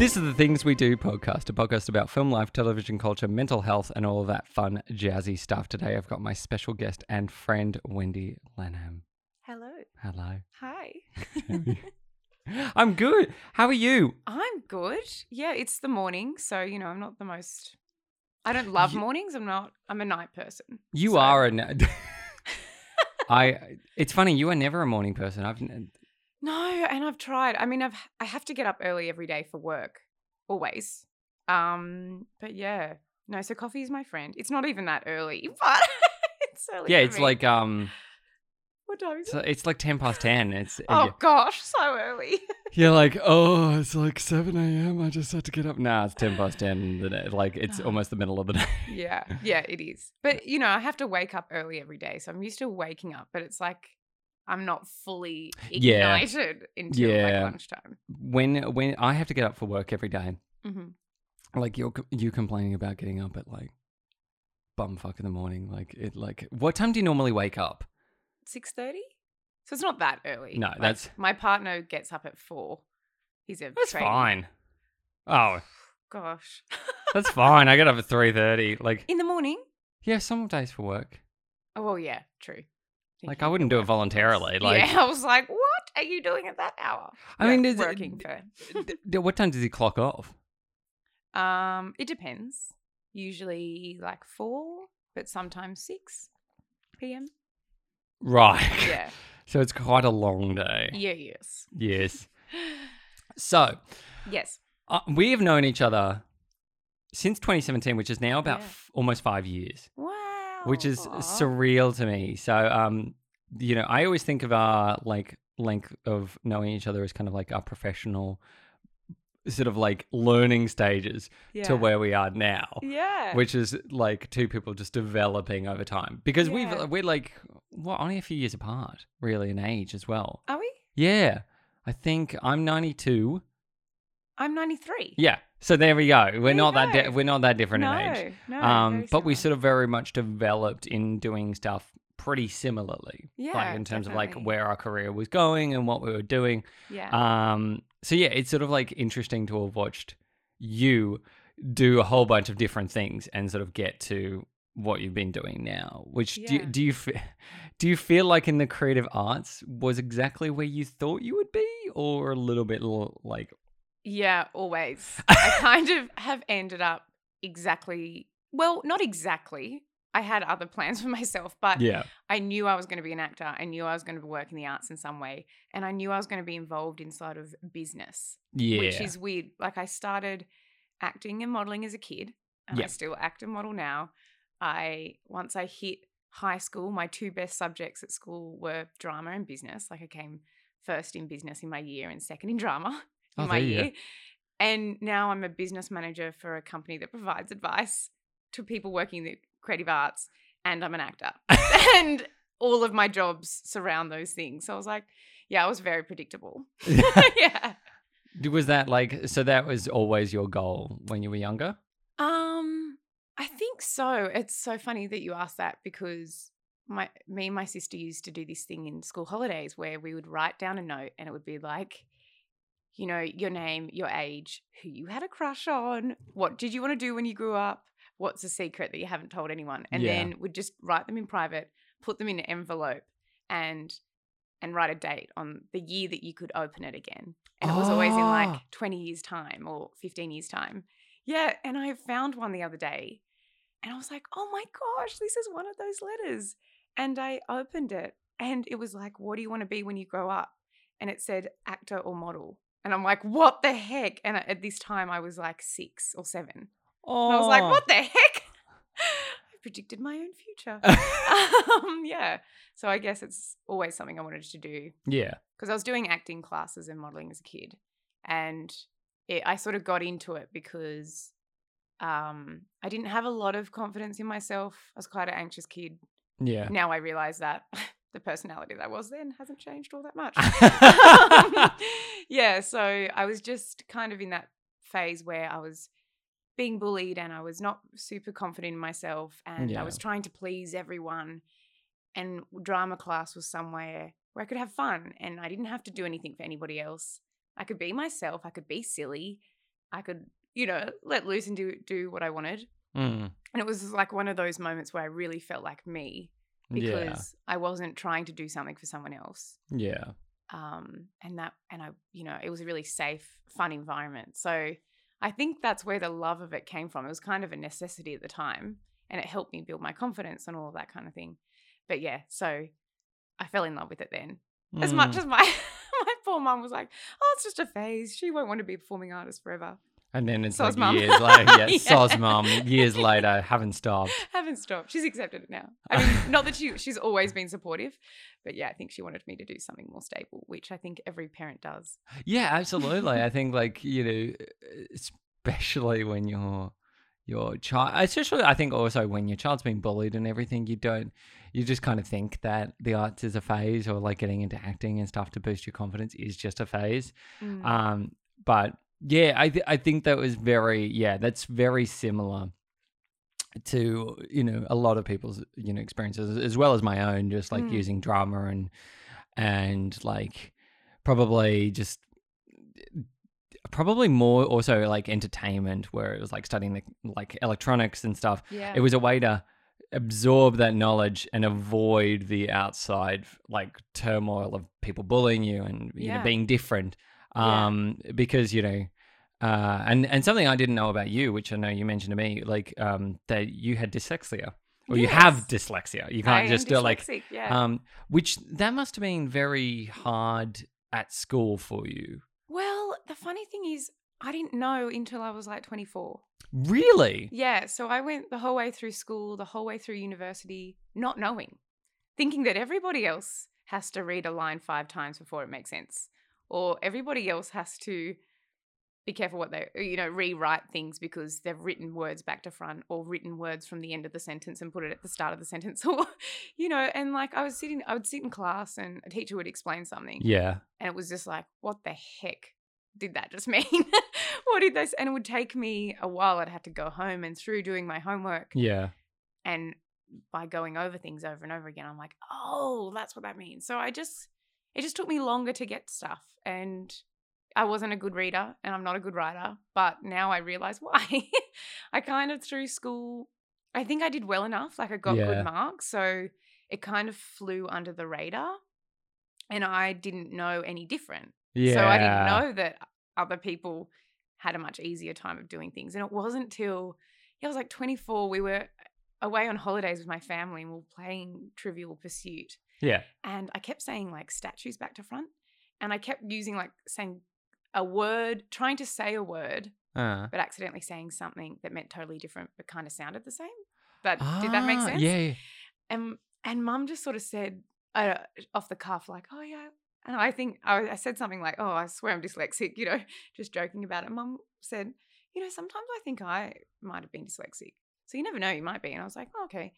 This is the Things We Do podcast, a podcast about film, life, television culture, mental health, and all of that fun, jazzy stuff. Today I've got my special guest and friend, Wendy Lanham. Hello. Hello. Hi. I'm good. How are you? I'm good. Yeah, it's the morning, so you know, I'm not the most I don't love You- mornings. I'm not I'm a night person. You So- are a. I. It's funny. You are never a morning person. I've. No, and I've tried. I mean, I've I have to get up early every day for work. Always. Um, but yeah. No, so coffee is my friend. It's not even that early, but it's early. Yeah, it's me. like um. what time is it? it's like ten past ten. It's. Oh gosh, so early. You're like, oh, it's like seven a.m. I just had to get up. Nah, it's ten past ten. The day. Like it's almost the middle of the day. yeah, yeah, it is. But you know, I have to wake up early every day, so I'm used to waking up. But it's like I'm not fully Yeah. ignited until Yeah. like lunchtime. When when I have to get up for work every day, hmm like you're you complaining about getting up at like bumfuck in the morning. Like it. Like what time do you normally wake up? Six thirty. So it's not that early. No, Like, that's- my partner gets up at four. He's a That's trainee. fine. Oh, Gosh. that's fine. I get up at three thirty. Like In the morning. yeah, some days for work. Oh well, yeah, true. Like I wouldn't do it voluntarily. Like yeah, I was like, what are you doing at that hour? I mean, is it- working for. d- d- what time does he clock off? Um, it depends. Usually like four, but sometimes six p.m. Right. Yeah. So it's quite a long day. yeah. Yes. Yes. So Yes. uh, we have known each other since 2017, which is now about Yeah. f- almost five years, Wow. Which is Aw. surreal to me. So, um, you know, I always think of our like length of knowing each other as kind of like our professional sort of like learning stages yeah. to where we are now. Yeah. which is like two people just developing over time because Yeah. we've we're like what only a few years apart really in age as well are we? yeah i think i'm 92 I'm 93. yeah so there we go we're you not that di- we're not that different no, in age no. um but we sort of very much developed in doing stuff pretty similarly Yeah, like in terms of like where our career was going and what we were doing yeah. um, so yeah, it's sort of like interesting to have watched you do a whole bunch of different things and sort of get to what you've been doing now. Which do you, Yeah. do you fe- do you feel like in the creative arts was exactly where you thought you would be, or a little bit l- like Yeah, always. I kind of have ended up exactly, well, not exactly. I had other plans for myself, but yeah, I knew I was going to be an actor. I knew I was going to work in the arts in some way. And I knew I was going to be involved inside of business, yeah, which is weird. Like, I started acting and modeling as a kid, and Yeah. I still act and model now. I, once I hit high school, my two best subjects at school were drama and business. Like, I came first in business in my year and second in drama Oh, my there you go. year. And now I'm a business manager for a company that provides advice to people working in the creative arts, and I'm an actor. and all of my jobs surround those things. So I was like, yeah, I was very predictable. yeah. was that like so? That was always your goal when you were younger. Um, I think so. It's so funny that you asked that because my me and my sister used to do this thing in school holidays where we would write down a note and it would be like, you know, your name, your age, who you had a crush on, what did you want to do when you grew up, what's a secret that you haven't told anyone, and Yeah. then would just write them in private, put them in an envelope, and and write a date on the year that you could open it again. And it was always in like Ah. 20 years' time or 15 years' time. Yeah, and I found one the other day and I was like, oh my gosh, this is one of those letters. And I opened it and it was like, what do you want to be when you grow up? And it said actor or model. And I'm like, what the heck? And at this time, I was like six or seven. Oh, And I was like, what the heck? I predicted my own future. um, yeah. So I guess it's always something I wanted to do yeah, because I was doing acting classes and modeling as a kid, and it, I sort of got into it because um, I didn't have a lot of confidence in myself. I was quite an anxious kid. yeah. Now I realize that the personality that I was then hasn't changed all that much. Yeah, so I was just kind of in that phase where I was being bullied and I was not super confident in myself and Yeah. I was trying to please everyone. And drama class was somewhere where I could have fun and I didn't have to do anything for anybody else. I could be myself, I could be silly, I could, you know, let loose and do do what I wanted. Mm. And it was like one of those moments where I really felt like me Yeah. because I wasn't trying to do something for someone else. Yeah. Um, and that, and I, you know, it was a really safe, fun environment. So I think that's where the love of it came from. It was kind of a necessity at the time, and it helped me build my confidence and all of that kind of thing. But yeah, so I fell in love with it then. As much Mm. as my my poor mum was like, "Oh, it's just a phase. She won't want to be a performing artist forever." And then it's like mum. years later. Yeah, Yeah. soz mum. Years later, haven't stopped. Haven't stopped. She's accepted it now. I mean, not that she she's always been supportive, but yeah, I think she wanted me to do something more stable, which I think every parent does. Yeah, absolutely. I think like you know, especially when you're your child, especially I think also when your child's been bullied and everything, you don't, you just kind of think that the arts is a phase or like getting into acting and stuff to boost your confidence is just a phase. Mm. Um, but yeah, I th- I think that was very yeah, that's very similar to you know a lot of people's you know experiences as well as my own, just like Mm. using drama and and like probably just probably more also like entertainment where it was like studying the, like electronics and stuff yeah. it was a way to absorb that knowledge and avoid the outside like turmoil of people bullying you and you know being different Yeah. um because you know uh and and something i didn't know about you which i know you mentioned to me like um that you had dyslexia or you have dyslexia you can't am just do it like yeah. um which that must have been very hard at school for you well, the funny thing is, I didn't know until I was like 24. really Yeah, so I went the whole way through school, the whole way through university, not knowing, thinking that everybody else has to read a line five times before it makes sense, or everybody else has to be careful what they, you know, rewrite things because they've written words back to front or written words from the end of the sentence and put it at the start of the sentence, or, you know, and like I was sitting, I would sit in class and a teacher would explain something, yeah and it was just like, what the heck did that just mean? what did this? And it would take me a while. I'd have to go home and through doing my homework yeah and by going over things over and over again, I'm like, oh, that's what that means. So I just, it just took me longer to get stuff. And I wasn't a good reader and I'm not a good writer, but now I realize why. I kind of through school, I think I did well enough. Like I got Yeah. good marks. So it kind of flew under the radar and I didn't know any different. yeah So I didn't know that other people had a much easier time of doing things. And it wasn't till yeah, I was like 24. We were uh, away on holidays with my family and we were playing Trivial Pursuit. Yeah And I kept saying like statues back to front. And I kept using like saying a word, trying to say a word, uh. but accidentally saying something that meant totally different, but kind of sounded the same. But did that make Ah, sense? yeah yeah. And and mum just sort of said uh, off the cuff, like, oh, yeah. And I think I, I said something like, oh, I swear I'm dyslexic, you know, just joking about it. Mum said, you know, sometimes I think I might have been dyslexic. So you never know, you might be. And I was like, oh, okay.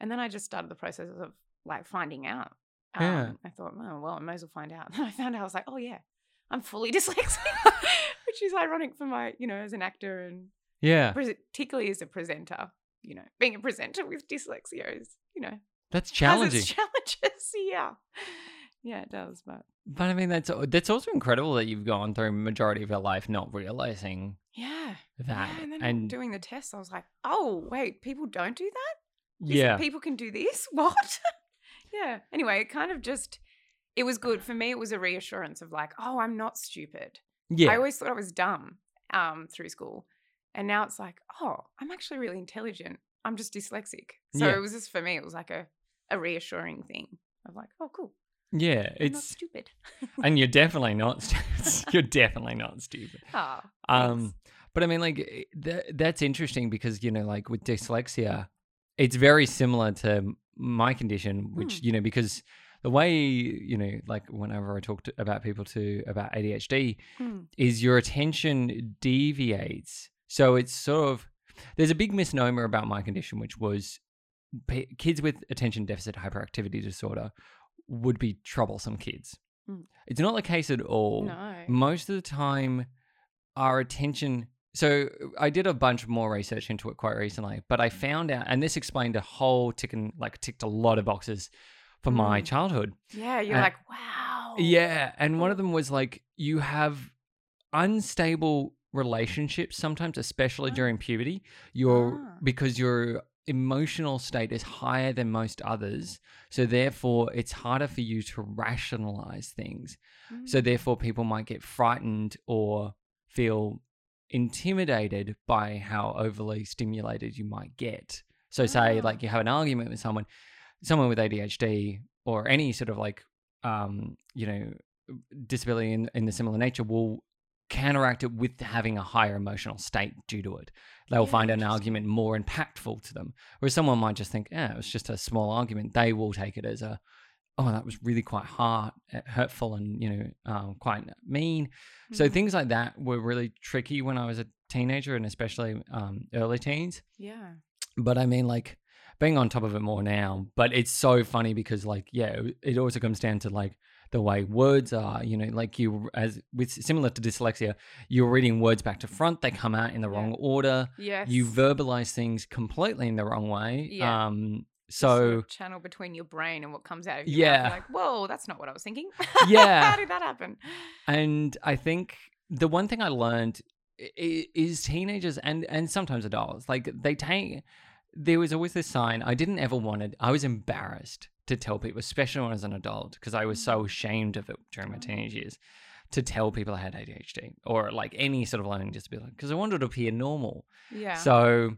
And then I just started the process of like finding out. Um, Yeah. I thought, oh, well, I may as well find out. And I found out, I was like, oh, yeah, I'm fully dyslexic, which is ironic for my, you know, as an actor and yeah particularly as a presenter, you know, being a presenter with dyslexia is, you know, that's challenging challenges. Yeah, yeah, it does. But But I mean, that's that's also incredible that you've gone through majority of your life not realizing yeah, that, yeah, and then and doing the tests, I was like, oh wait, people don't do that. Yeah, people can do this. What? Yeah. Anyway, it kind of just it was good for me. It was a reassurance of like, oh, I'm not stupid. yeah, I always thought I was dumb um, through school, and now it's like, oh, I'm actually really intelligent. I'm just dyslexic. So Yeah. it was just for me. It was like a a reassuring thing of like, oh, cool. yeah. I'm not It's stupid. and you're definitely not. you're definitely not stupid. Ah, Um, thanks. but I mean, like eh, th- that's interesting because you know, like with dyslexia, it's very similar to my condition, which Hmm. you know, because the way you know, like whenever I talk to, about people to about ADHD, Hmm. is your attention deviates. So it's sort of there's a big misnomer about my condition, which was p- kids with attention deficit hyperactivity disorder would be troublesome kids. Mm. It's not the case at all. no. Most of the time, our attention. So I did a bunch more research into it quite recently, but I found out, and this explained a whole ticking, like ticked a lot of boxes for my Mm. childhood. Yeah, you're Uh, like, wow. Yeah, and one of them was like you have unstable relationships sometimes, especially during puberty. Your Ah. because your emotional state is higher than most others, so therefore it's harder for you to rationalize things. So Mm. therefore people might get frightened or feel intimidated by how overly stimulated you might get. So say Ah. like you have an argument with someone, someone with ADHD or any sort of like um, you know, disability in, in the similar nature will counteract it with having a higher emotional state due to it. They'll Yeah, find an argument more impactful to them. Whereas someone might just think, yeah, it was just a small argument. They will take it as a, oh, that was really quite hard, uh, hurtful, and you know, um, quite mean. So Mhm. things like that were really tricky when I was a teenager, and especially um, early teens. Yeah. But I mean, like being on top of it more now. But it's so funny because, like, yeah, it also comes down to like the way words are. You know, like you as with similar to dyslexia, you're reading words back to front. They come out in the Yeah. wrong order. Yes. You verbalize things completely in the wrong way. Yeah. Um. The sort So of channel between your brain and what comes out of your Yeah. Like, whoa, that's not what I was thinking. Yeah. How did that happen? And I think the one thing I learned is teenagers and and sometimes adults like they take. There was always this sign. I didn't ever want it. I was embarrassed to tell people, especially when I was an adult, because I was so Mm. ashamed of it during my teenage years, to tell people I had ADHD or like any sort of learning disability, because I wanted to appear normal. Yeah. So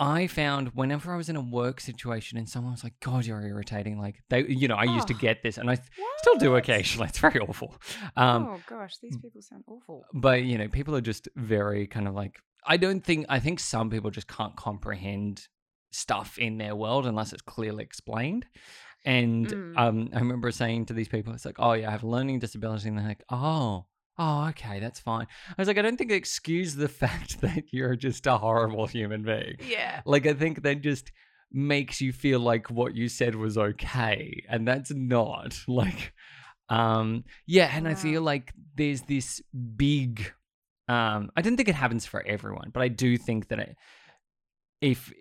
I found whenever I was in a work situation and someone was like, "God, you're irritating," like they, you know, I used to Oh. get this, and I th- still do occasionally. It's very awful. Um, oh gosh, these people sound awful. but you know people are just very kind of like i don't think i think some people just can't comprehend stuff in their world unless it's clearly explained and Mm. um i remember saying to these people it's like oh yeah i have a learning disability and they're like oh oh okay that's fine i was like i don't think it excuses the fact that you're just a horrible human being Yeah. like i think that just makes you feel like what you said was okay and that's not like um yeah and i feel like there's this big um i don't think it happens for everyone but i do think that it, if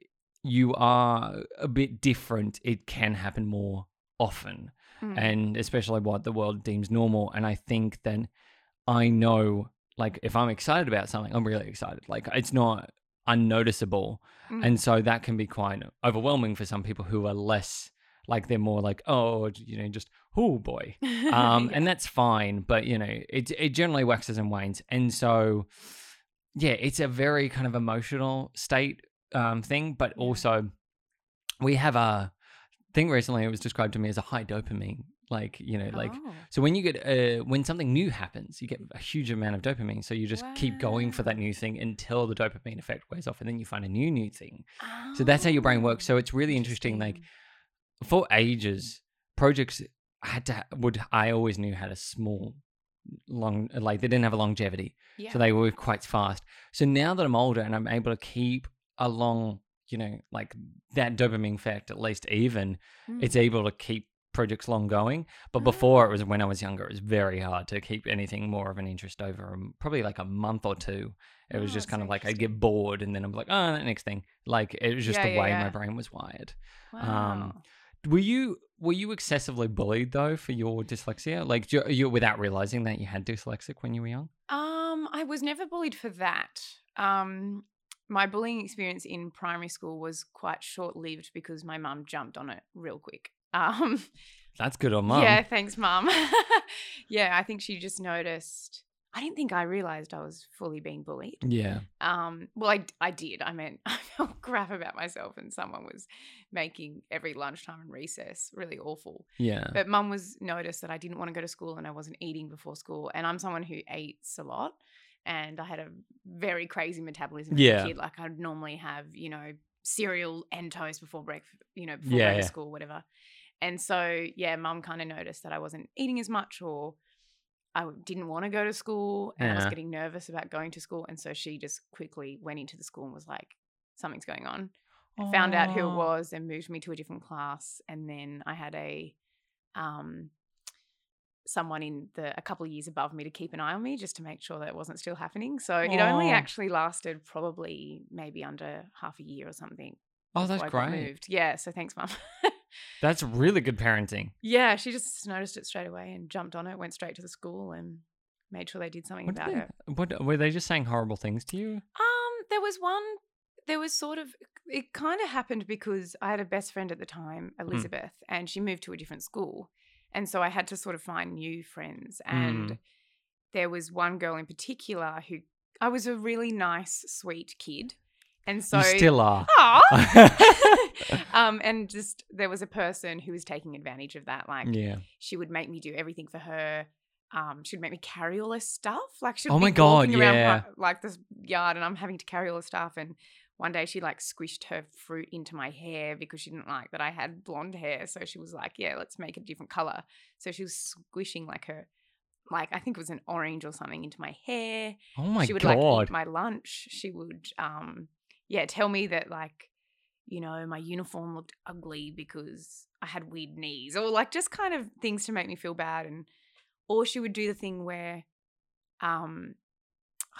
you are a bit different it can happen more often Mm. and especially what the world deems normal and i think then i know like if i'm excited about something i'm really excited. Like it's not unnoticeable. Mm. and so that can be quite overwhelming for some people who are less like they're more like oh you know just oh boy. Um Yeah. and that's fine but you know it it generally waxes and wanes. And so yeah it's a very kind of emotional state um thing but also we have a thing recently it was described to me as a high dopamine like you know like Oh. so when you get uh, when something new happens, you get a huge amount of dopamine. So you just keep going for that new thing until the dopamine effect wears off, and then you find a new new thing. So that's how your brain works. So Oh, it's really interesting. Like for ages, projects had to would I always knew had a small long like they didn't have a longevity, yeah. so they were quite fast. So now that I'm older and I'm able to keep a long, you know, like that dopamine effect at least even, Mm. it's able to keep projects long going. But before it was when I was younger, it was very hard to keep anything more of an interest over um, probably like a month or two. It was Oh, just kind of like I'd get bored and then I'm like, oh, that next thing. Like it was just Yeah, the yeah, way my brain was wired. um, Wow. Were you were you excessively bullied though for your dyslexia? Like you, you without realizing that you had dyslexic when you were young? Um, I was never bullied for that. Um, my bullying experience in primary school was quite short lived because my mum jumped on it real quick. Um, That's good on mum. yeah, thanks, mum. yeah, I think she just noticed. I didn't think I realized I was fully being bullied. Yeah. Um, well, I, I did. I mean, I felt crap about myself, and someone was making every lunchtime and recess really awful. Yeah. But mum was noticed that I didn't want to go to school and I wasn't eating before school. And I'm someone who eats a lot. And I had a very crazy metabolism as Yeah. a kid. Like I'd normally have, you know, cereal and toast before breakfast, you know, before Yeah, yeah. school, whatever. And so, yeah, mum kind of noticed that I wasn't eating as much or I didn't want to go to school and I was getting nervous about going to school. And so she just quickly went into the school and was like, something's going on found out who it was and moved me to a different class and then i had a um someone in the a couple of years above me to keep an eye on me just to make sure that it wasn't still happening so it only actually lasted probably maybe under half a year or something Oh, that's before I got great. moved yeah so thanks mum That's really good parenting. yeah she just noticed it straight away and jumped on it went straight to the school and made sure they did something What, did about they- it. what were they just saying horrible things to you? Um, there was one. There was sort of. It kind of happened because I had a best friend at the time, Hmm. Elizabeth, and she moved to a different school, and so I had to sort of find new friends. And Mm. there was one girl in particular who I was a really nice, sweet kid, and so you still are. Um, and just there was a person who was taking advantage of that. Like yeah. she would make me do everything for her. Um, she'd make me carry all her stuff. Like she'd Oh my God, walking around yeah. like this yard, and I'm having to carry all the stuff. And one day she like squished her fruit into my hair because she didn't like that I had blonde hair. So she was like, "Yeah, let's make it a different color." So she was squishing like her, like I think it was an orange or something into my hair Oh my god! she would god. like eat my lunch. She would, um, yeah, tell me that like, you know, my uniform looked ugly because I had weird knees, or like just kind of things to make me feel bad. And or she would do the thing where, um,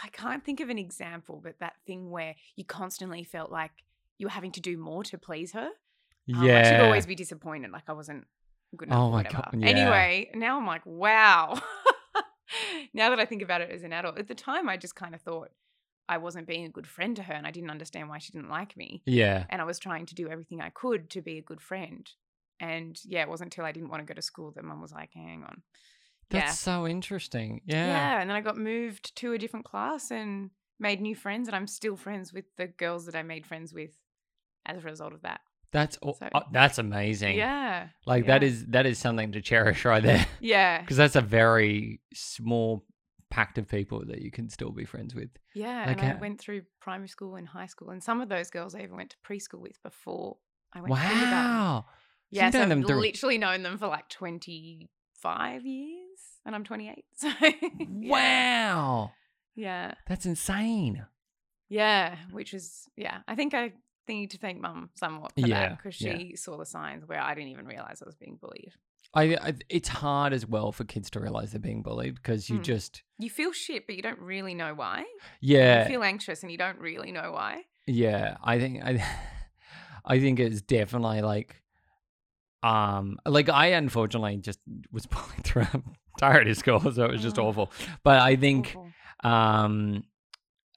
I can't think of an example, but that thing where you constantly felt like you were having to do more to please her. Um, yeah. like she'd always be disappointed, like I wasn't good enough. Oh my whatever. God, yeah. Anyway, now I'm like, wow. now that I think about it as an adult, at the time I just kind of thought I wasn't being a good friend to her, and I didn't understand why she didn't like me. yeah. And I was trying to do everything I could to be a good friend. And yeah, it wasn't until I didn't want to go to school that mum was like, hang on. That's yeah. so interesting. yeah. Yeah. And then I got moved to a different class and made new friends. And I'm still friends with the girls that I made friends with as a result of that. That's So- oh, that's amazing. Yeah. Like that yeah. is that is something to cherish right there. Yeah. Because that's a very small pact of people that you can still be friends with. Yeah. Like and I how- went through primary school and high school. And some of those girls I even went to preschool with before I went. Wow. Yeah. So I've literally known them for like 25 years. And I'm 28. So yeah. Wow. Yeah. That's insane. Yeah. Which is, yeah. I think I need to thank mum somewhat for Yeah, that because yeah. she saw the signs where I didn't even realize I was being bullied. I, I it's hard as well for kids to realize they're being bullied because you Mm. just You feel shit, but you don't really know why. yeah You feel anxious and you don't really know why. Yeah, I think I, I think it's definitely like, um, like I unfortunately just was bullied throughout entirety of school, so it was just Oh. awful. But I think, um,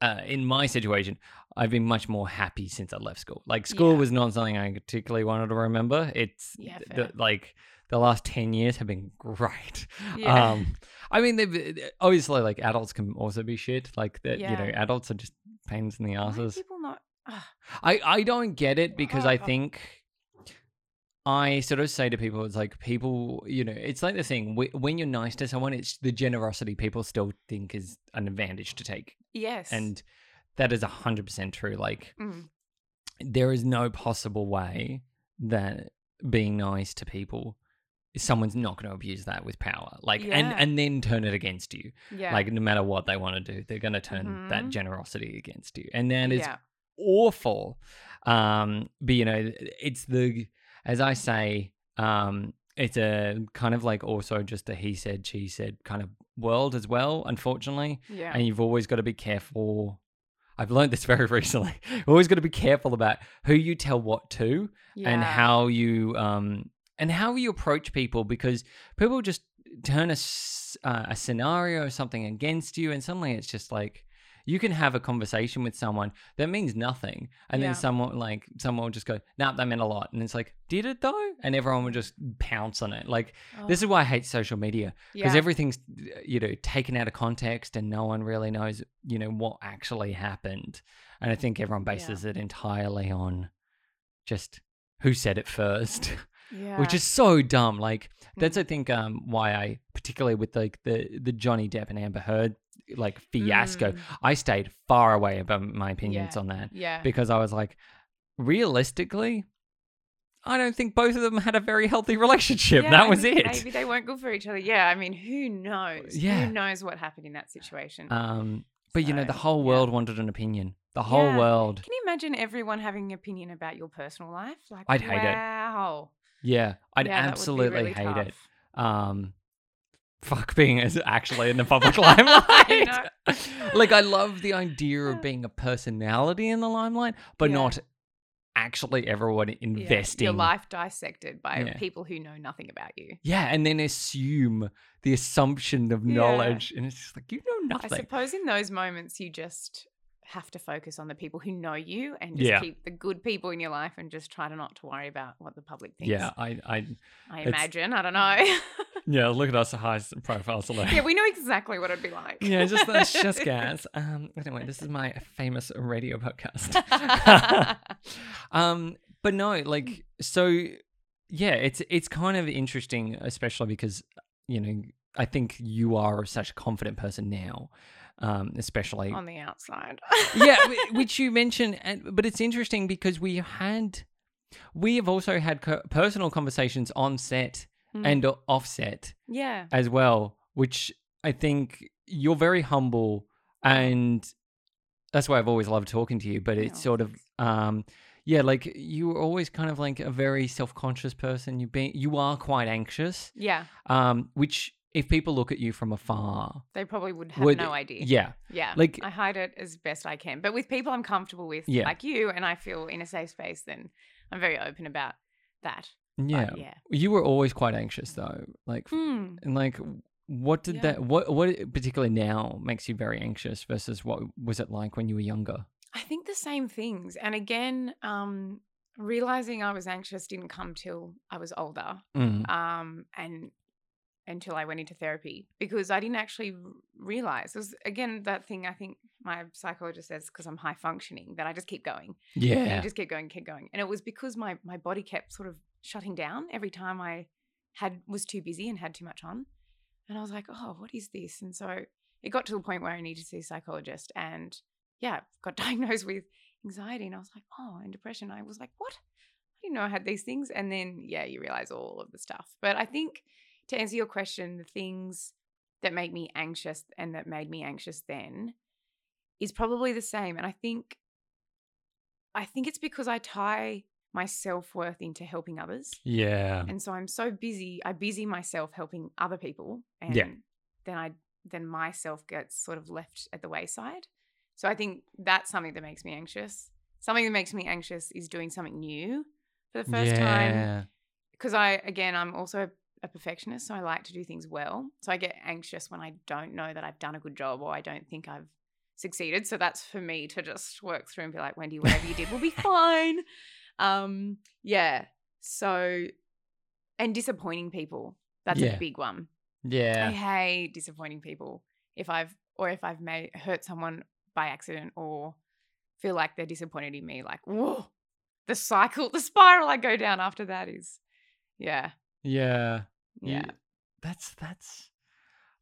uh, in my situation, I've been much more happy since I left school. Like school Yeah. was not something I particularly wanted to remember. It's Yeah, the, like the last ten years have been great. Yeah. Um, I mean, they've obviously like adults can also be shit. Like that, you know, adults are just pains in the asses. people not? I, I don't get it because I Oh. think I sort of say to people, it's like people, you know, it's like the thing when you're nice to someone, it's the generosity people still think is an advantage to take. yes. And that is 100% true. Like, Mm. there is no possible way that being nice to people, someone's not going to abuse that with power. Like, and, Yeah. and then turn it against you. yeah. Like, no matter what they want to do, they're going to turn that Mhm. generosity against you. And that is yeah. awful. Um, but you know, it's the as I say, um, it's a kind of like also just a he said, she said kind of world as well, unfortunately. Yeah. And you've always got to be careful. I've learned this very recently. Always got to be careful about who you tell what to and how you um and how you approach people because people just turn a uh, a scenario or something against you and suddenly it's just like you can have a conversation with someone that means nothing and Yeah. then someone like someone will just go nah that meant a lot and it's like did it though and everyone will just pounce on it like this is why i hate social media because Oh. Yeah. everything's you know taken out of context and no one really knows you know what actually happened and i think everyone Yeah. bases it entirely on just who said it first yeah. which is so dumb like that's i think um why i particularly with like the the johnny depp and amber heard like fiasco Mm. i stayed far away about my opinions Yeah. on that Yeah. because i was like realistically i don't think both of them had a very healthy relationship Yeah, that was it Maybe they weren't good for each other. Yeah, I mean, who knows? Yeah. Who knows what happened in that situation? Um, but you know, the So, whole yeah. world wanted an opinion. The whole Yeah. world. Can you imagine everyone having an opinion about your personal life? Like, I'd hate it. wow. Yeah, I'd Yeah, that would be absolutely really hate it. Um, fuck being as actually in the public limelight. like I love the idea of being a personality in the limelight, but Yeah. not actually everyone Yeah, investing your life dissected by Yeah. people who know nothing about you. Yeah, and then assume the assumption of Yeah. knowledge, and it's just like you know nothing. I suppose in those moments you just have to focus on the people who know you and just Yeah. keep the good people in your life and just try to not to worry about what the public thinks. yeah, I, I, I imagine. I don't know. yeah. Look at us, high profile celebrity. yeah, we know exactly what it'd be like. yeah, just that's just gas. Um, anyway, this is my famous radio podcast. um, but no, like so, yeah, it's it's kind of interesting, especially because you know I think you are such a confident person now, um, especially on the outside. yeah, which you mentioned, and, but it's interesting because we had, we have also had co- personal conversations on set Mm. and o- off set yeah. as well, which I think you're very humble, and that's why I've always loved talking to you. But it's Oh, sort of, um, yeah, like you were always kind of like a very self-conscious person. You be, you are quite anxious, Yeah. um, which if people look at you from afar, They probably would have would no idea. Yeah, Yeah. like- I hide it as best I can. But with people I'm comfortable with, Yeah. like you, and I feel in a safe space, then I'm very open about that. yeah. But yeah. You were always quite anxious though, like Hmm. And like, what did Yeah. that? What what particularly now makes you very anxious versus what was it like when you were younger? I think the same things. And again, um, realizing I was anxious didn't come till I was older. Mm. Um, and until I went into therapy because I didn't actually realize. It was again that thing I think my psychologist says because I'm high functioning that I just keep going. Yeah, you just keep going, keep going. And it was because my my body kept sort of shutting down every time I had was too busy and had too much on. And I was like, oh, what is this? And so it got to the point where I needed to see a psychologist and yeah, got diagnosed with anxiety. And I was like, oh, and depression. I was like, what? I didn't know I had these things. And then yeah, you realize all of the stuff. But I think to answer your question, the things that make me anxious and that made me anxious then is probably the same. And I think I think it's because I tie my self worth into helping others. yeah, And so I'm so busy, I busy myself helping other people. And Yeah. then I then myself gets sort of left at the wayside. So I think that's something that makes me anxious. Something that makes me anxious is doing something new for the first time. Because I again I'm also a perfectionist, so I like to do things well. So I get anxious when I don't know that I've done a good job or I don't think I've succeeded. So that's for me to just work through and be like, Wendy, whatever you did will be fine. Um, yeah. So and disappointing people. That's Yeah. a big one. Yeah. I hate disappointing people. If I've or if I've made hurt someone by accident or feel like they're disappointed in me, like, whoa, the cycle, the spiral I go down after that is yeah. yeah. You- Yeah. that's that's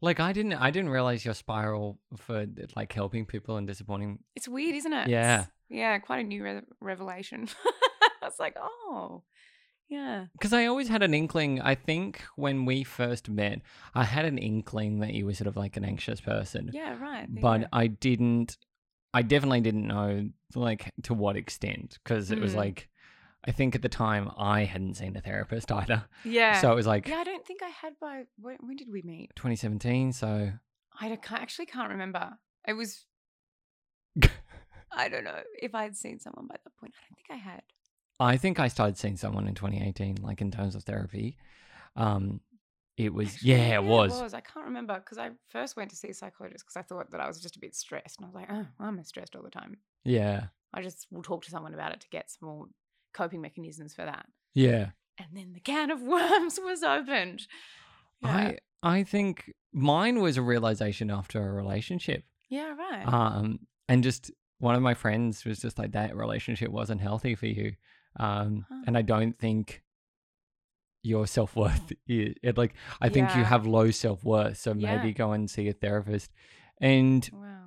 like I didn't I didn't realize your spiral for like helping people and disappointing. It's weird, isn't it? Yeah. It's- yeah, quite a new re- revelation. I was like, oh, yeah. Because I always had an inkling. I think when we first met, I had an inkling that you were sort of like an anxious person. Yeah, right. but. I didn't. I definitely didn't know like to what extent because it was Mm. like I think at the time I hadn't seen a therapist either, yeah. so it was like yeah, I don't think I had by when, when did we meet? 2017. So I can't, actually can't remember. It was I don't know if I had seen someone by that point. I don't think I had. I think I started seeing someone in 2018, like in terms of therapy. Um, it was Actually, yeah, it was. It was. I can't remember because I first went to see a psychologist because I thought that I was just a bit stressed, and I was like, oh, I'm stressed all the time. Yeah, I just will talk to someone about it to get some more coping mechanisms for that. yeah. And then the can of worms was opened. Yeah. I I think mine was a realization after a relationship. yeah, right. Um, and just one of my friends was just like that relationship wasn't healthy for you. Um, Huh. and I don't think your self worth is it, like I think you have low self worth, so Yeah. maybe go and see a therapist. And wow.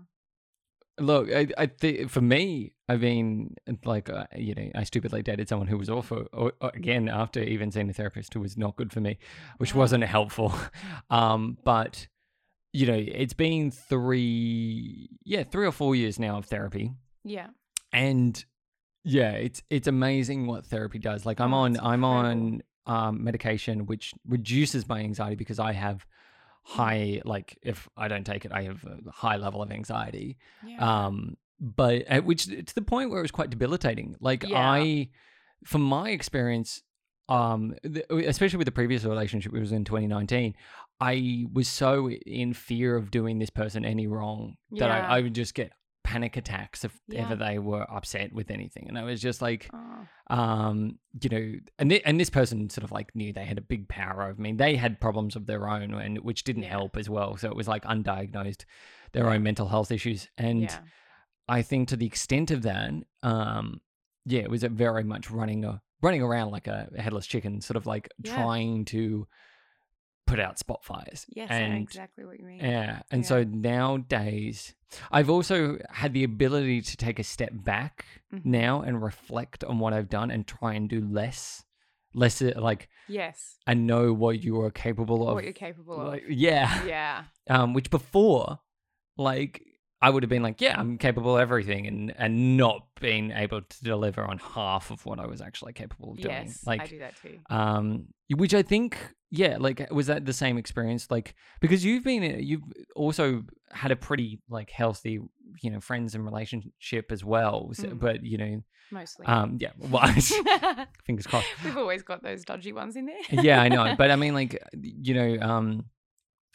Look, I, I think for me, I mean, like uh, you know, I stupidly dated someone who was awful or, or again after even seeing a therapist who was not good for me, which wasn't helpful. Um, but you know, it's been three, yeah, three or four years now of therapy, Yeah. and yeah, it's it's amazing what therapy does. Like I'm Oh, on I'm incredible. on um, medication which reduces my anxiety because I have high like if I don't take it, I have a high level of anxiety. Yeah. Um, but at which to the point where it was quite debilitating. Like Yeah. I, from my experience, um, th- especially with the previous relationship, it was in 2019. I was so in fear of doing this person any wrong that I, I would just get panic attacks if Yeah. ever they were upset with anything, and I was just like, Oh, um, you know, and thi- and this person sort of like knew they had a big power over me. They had problems of their own, and which didn't Yeah. help as well. So it was like undiagnosed, their own mental health issues, and yeah. I think to the extent of that, um, yeah, it was a very much running a running around like a headless chicken, sort of like trying to put out spot fires. Yes, I know exactly what you mean. yeah, and Yeah. so nowadays, I've also had the ability to take a step back Mhm. now and reflect on what I've done and try and do less, less uh, like Yes. and know what you are capable of. what you're capable of. yeah, Yeah. um, which before, like, I would have been like, yeah, I'm capable of everything, and and not being able to deliver on half of what I was actually capable of doing. Yes. like, I do that too. um, which I think, yeah, like, was that the same experience? Like, because you've been, you've also had a pretty like healthy, you know, friends and relationship as well. So, Mm. But you know, Mostly. um, yeah, well, fingers crossed. We've always got those dodgy ones in there. yeah, I know. But I mean, like, you know, um,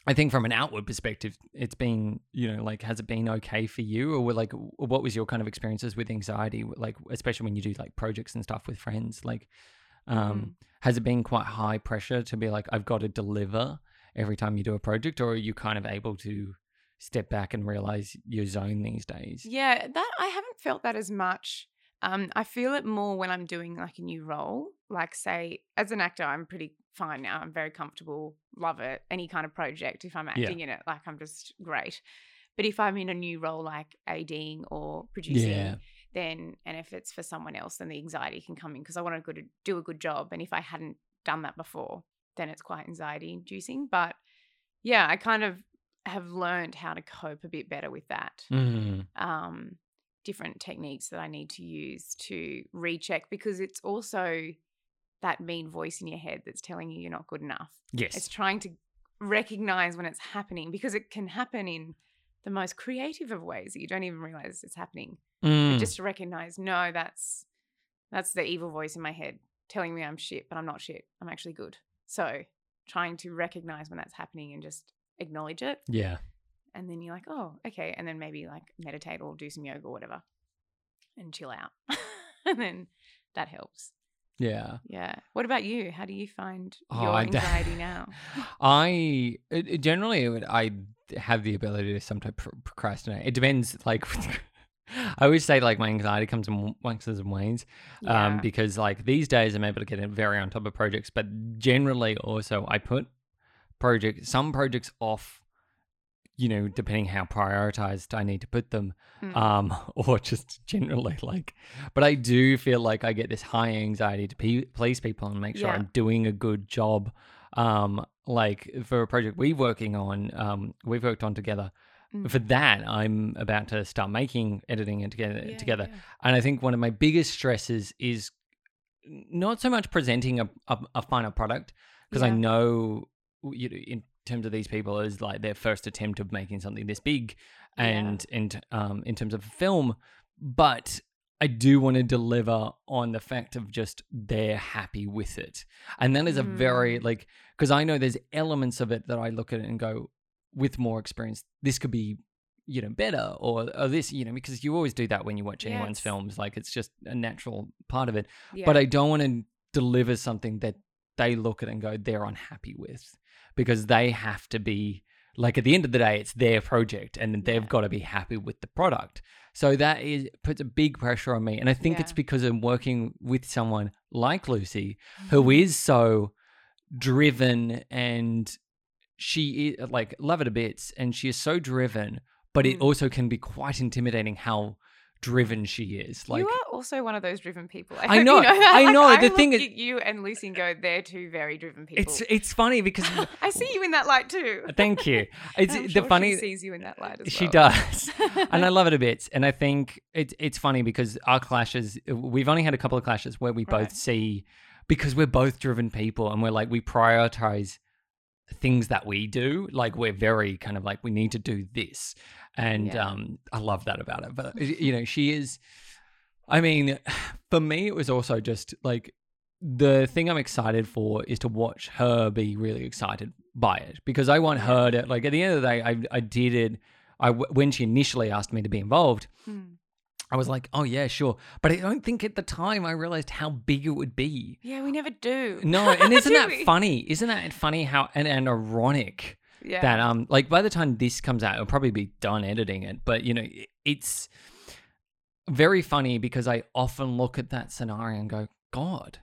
I think from an outward perspective, it's been, you know, like, has it been okay for you, or were, like, what was your kind of experiences with anxiety, like, especially when you do like projects and stuff with friends, like, um, has it been quite high pressure to be like, I've got to deliver every time you do a project, or are you kind of able to step back and realize your zone these days? Yeah, that I haven't felt that as much. Um, I feel it more when I'm doing like a new role. Like, say, as an actor, I'm pretty fine now. I'm very comfortable, love it. Any kind of project, if I'm Yeah. acting in it, like I'm just great. But if I'm in a new role, like ADing or producing, Yeah. Then and if it's for someone else, then the anxiety can come in because I want to do a good job. And if I hadn't done that before, then it's quite anxiety inducing. But yeah, I kind of have learned how to cope a bit better with that Mm. um, different techniques that I need to use to recheck because it's also that mean voice in your head that's telling you you're not good enough. Yes. It's trying to recognize when it's happening because it can happen in the most creative of ways that you don't even realize it's happening. Mm. just to recognize, no, that's that's the evil voice in my head telling me I'm shit, but I'm not shit. I'm actually good. So trying to recognize when that's happening and just acknowledge it yeah. and then you're like, oh, okay, and then maybe like meditate or do some yoga or whatever, and chill out, and then that helps. Yeah. Yeah. What about you? How do you find Oh, your I d- anxiety now? I it, it generally I have the ability to sometimes procrastinate. It depends. Like I always say, like my anxiety comes in waxes and wanes. Yeah. Um, because like these days I'm able to get very on top of projects, but generally also I put project some projects off. You know, depending how prioritized I need to put them, Mm. um, or just generally like. But I do feel like I get this high anxiety to pe- please people and make sure Yeah. I'm doing a good job. Um, like for a project we're working on, um, we've worked on together. Mm. For that, I'm about to start making editing it together. Yeah, together, yeah. and I think one of my biggest stresses is not so much presenting a, a, a final product because I know you know, in terms of these people is like their first attempt of making something this big Yeah. and in um in terms of film but I do want to deliver on the fact of just they're happy with it. And that is a very Mm. like because I know there's elements of it that I look at it and go with more experience this could be you know better or, or this you know because you always do that when you watch Yeah, anyone's films like it's just a natural part of it Yeah. but I don't want to deliver something that they look at and go they're unhappy with because they have to be like at the end of the day it's their project and they've Yeah. got to be happy with the product so that is puts a big pressure on me and I think it's because I'm working with someone like Lucy who Mm-hmm. is so driven and she is like love it a bit and she is so driven but it Mm. also can be quite intimidating how driven she is like you are also one of those driven people. I hope know, You know. I Like, know, the look thing is- you and Lucy and go, they're two very driven people. it's it's funny because I see you in that light too. thank you it's I'm the sure she funny sees you in that light as she well. does and I love it a bit. And I think it's it's funny because our clashes, we've only had a couple of clashes where we both Right. see because we're both driven people and we're like we prioritize things that we do. Like we're very kind of like we need to do this, and Yeah. um, I love that about it. But you know, she is. I mean, for me, it was also just like the thing I'm excited for is to watch her be really excited by it because I want her to like at the end of the day, I I did it. I when she initially asked me to be involved, Mm. I was like, oh yeah, sure, but I don't think at the time I realized how big it would be. Yeah, we never do. No, and isn't that we? funny? Isn't that funny how and, and ironic Yeah. that um like by the time this comes out, it'll probably be done editing it. But you know, it's very funny because I often look at that scenario and go, God,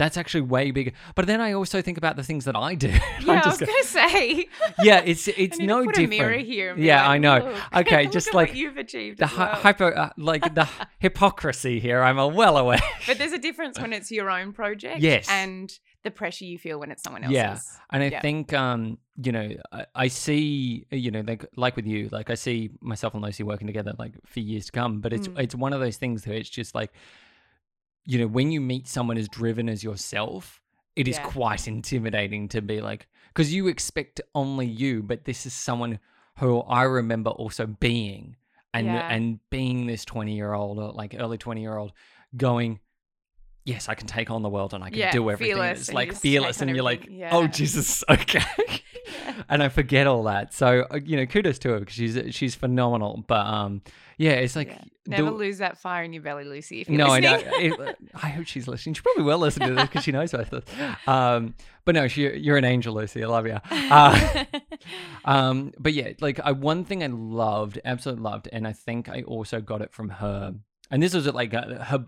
that's actually way bigger. But then I also think about the things that I do. yeah, I was gonna say. yeah, it's it's to no put different. A mirror here. Yeah, like, I know. "Look, Okay, just like you've achieved. The well." hyper, uh, like the hypocrisy here, I'm well aware. But there's a difference when it's your own project. Yes. And the pressure you feel when it's someone else's. Yeah. And I Yeah. think, um, you know, I, I see, you know, like like with you, like I see myself and Lucy working together like for years to come. But it's Mm. it's one of those things where it's just like, you know, when you meet someone as driven as yourself, it is Yeah. quite intimidating to be like, because you expect only you, but this is someone who I remember also being, and Yeah. and being this twenty year old or like early twenty year old, going. Yes, I can take on the world and I can Yeah, do everything. fearless It's like fearless, and you're like, everything. oh Jesus, okay. Yeah. and I forget all that. So uh, you know, kudos to her because she's she's phenomenal. But um, yeah, it's like Yeah. the- Never lose that fire in your belly, Lucy. If you're no, I know. It- I hope she's listening. She probably will listen to this because she knows about this. Um, but no, she, you're an angel, Lucy. I love you. Uh, um, but yeah, like I one thing I loved, absolutely loved, and I think I also got it from her. And this was at like uh, her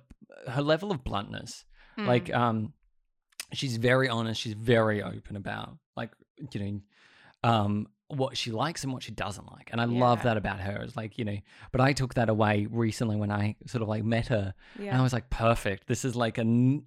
her level of bluntness. Mm. Like um, she's very honest. She's very open about like you know, um, what she likes and what she doesn't like. And I love that about her. It's like you know, but I took that away recently when I sort of like met her, and I was like, perfect. This is like a,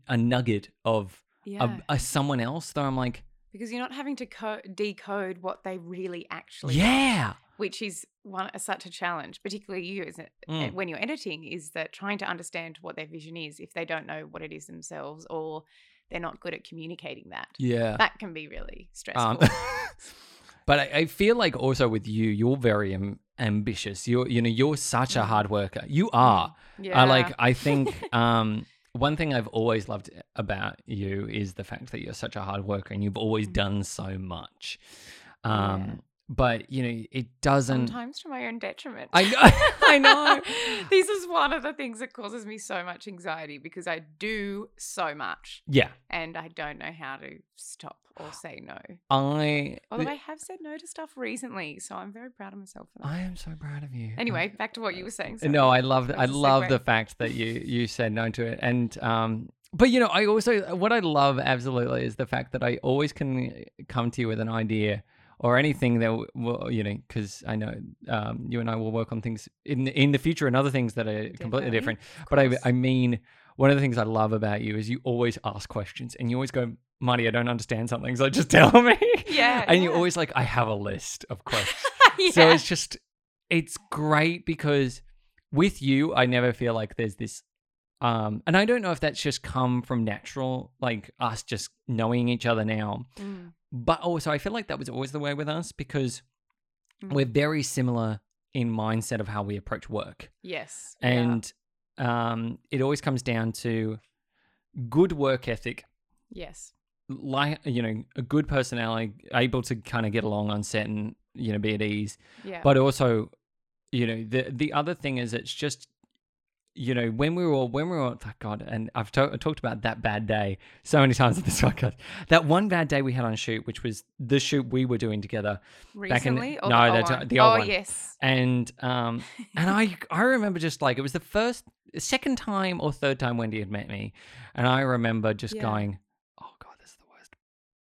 a nugget of yeah. a, a someone else. Though I'm like, because you're not having to co- decode what they really actually yeah. Which is one such a challenge, particularly you as a, Mm. when you're editing, is that trying to understand what their vision is if they don't know what it is themselves or they're not good at communicating that. Yeah. That can be really stressful. Um, but I, I feel like also with you, you're very am- ambitious. You're, you know, you're such a Mm. hard worker. You are. yeah, I like. I think um, one thing I've always loved about you is the fact that you're such a hard worker and you've always Mm. done so much. Yeah. But you know, it doesn't. sometimes to my own detriment. I know. I know. this is one of the things that causes me so much anxiety because I do so much Yeah, and I don't know how to stop or say no. I. Although I have said no to stuff recently, so I'm very proud of myself for that. I am so proud of you. Anyway, back to what you were saying. No. I love I love the fact that you you said no to it, and um, but you know, I also what I love absolutely is the fact that I always can come to you with an idea or anything that will you know because I know um, you and I will work on things in in the future and other things that are completely different. But I. I mean, one of the things I love about you is you always ask questions and you always go, Marty, I don't understand something, so just tell me. Yeah, and you're always like, I have a list of questions. yeah. So it's just it's great because with you, I never feel like there's this um and I don't know if that's just come from natural, like us just knowing each other now. Mm, But also I feel like that was always the way with us because Mm. we're very similar in mindset of how we approach work. yes. yeah. And um it always comes down to good work ethic yes. like you know a good personality able to kind of get along on set and you know be at ease Yeah. but also you know the the other thing is it's just you know when we were all when we were all, oh god and i've to- talked about that bad day so many times in this podcast that one bad day we had on shoot which was the shoot we were doing together back in- Recently? or no, the old that's, one? the old oh, one. yes. and um and i i remember just like it was the first second time or third time wendy had met me and i remember just Yeah. going oh god this is the worst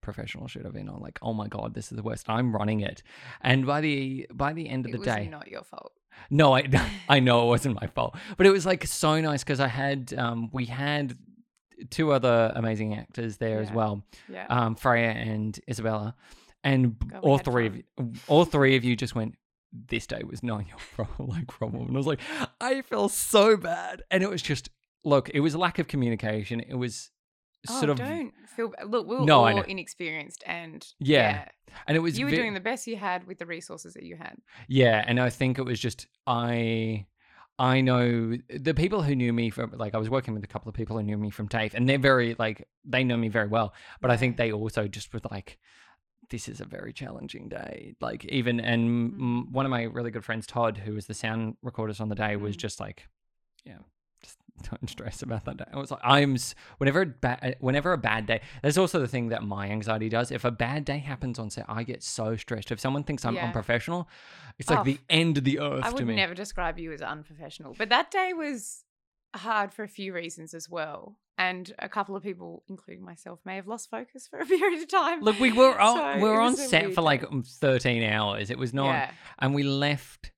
professional shoot i've been on like oh my god this is the worst i'm running it and by the by the end of It the was day not your fault. No, I I know it wasn't my fault, but it was like so nice because I had um we had two other amazing actors there as well, Yeah. um Freya and Isabella, and God, all three of you, all three of you just went. This day was not your problem, like problem, and I was like, I feel so bad, and it was just look, it was lack of communication. It was oh, sort of don't feel look. We were No, all inexperienced and Yeah. and it was you were ve- doing the best you had with the resources that you had. Yeah, and I think it was just I I know the people who knew me from like I was working with a couple of people who knew me from TAFE and they're very like they know me very well. But I think they also just were like this is a very challenging day. Like even and mm. one of my really good friends Todd who was the sound recordist on the day was Mm. just like yeah, don't stress about that day. I was like I'm whenever a ba- whenever a bad day. There's also the thing that my anxiety does. If a bad day happens on set, I get so stressed. If someone thinks I'm Yeah. unprofessional, it's like Oh, the end of the earth I would never describe you as unprofessional, but that day was hard for a few reasons as well. And a couple of people, including myself, may have lost focus for a period of time. Look, we were on, So we were on set for like um, 13 hours. It was not, yeah, and we left.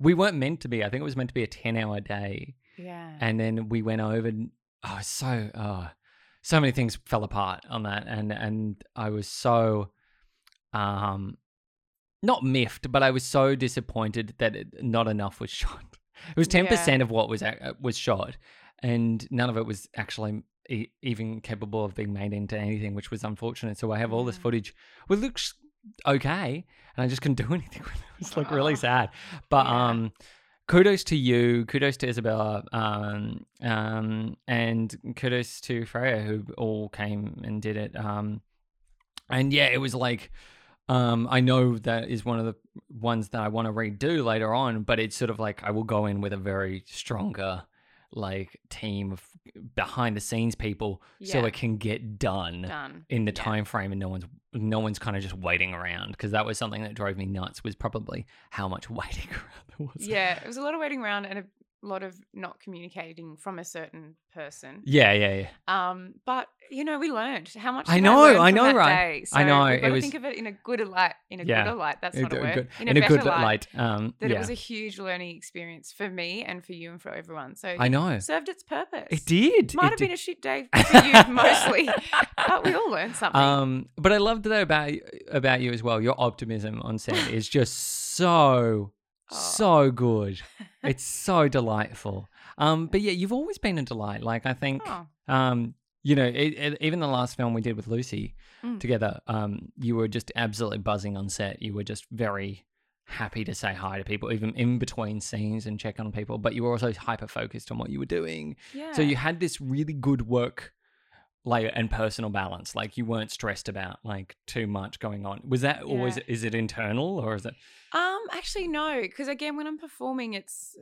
We weren't meant to be. I think it was meant to be a 10 hour day. Yeah, And then we went over. and- Oh, so, oh, so many things fell apart on that. And, and I was so, um, not miffed, but I was so disappointed that it, not enough was shot. It was 10% of what was, uh, was shot. And none of it was actually e- even capable of being made into anything, which was unfortunate. So I have all this footage. It looks okay, and I just couldn't do anything with it. It's like really sad. But Yeah. um, kudos to you, kudos to Isabella, um, um, and kudos to Freya who all came and did it. Um, and yeah, it was like. Um, I know that is one of the ones that I want to redo later on, but it's sort of like I will go in with a very stronger like team of behind the scenes people so it can get done done. in the Yeah. time frame and no one's no one's kind of just waiting around because that was something that drove me nuts was probably how much waiting around there was. Yeah, it was a lot of waiting around and a lot of not communicating from a certain person. yeah yeah yeah Um, but you know, we learned how much. I know, I know, right? Day. I know, it was- think of it in a good light. In a Yeah. good light. That's not a a word. good- in, in a, a good better light um That yeah it was a huge learning experience for me and for you and for everyone. So I know served its purpose. it did Might it have did. been a shit day for you mostly, but we all learned something. Um, but I loved that about about you as well. Your optimism on set is just so Oh. so good. It's so delightful. Um, but yeah, you've always been a delight. Like I think, Oh, um, you know, it, it, even the last film we did with Lucy Mm. together, um, you were just absolutely buzzing on set. You were just very happy to say hi to people, even in between scenes and check on people. But you were also hyper focused on what you were doing. yeah. So you had this really good work like and personal balance. Like you weren't stressed about like too much going on. Was that always is it internal or is it Um, actually, no, because again, when I'm performing, it's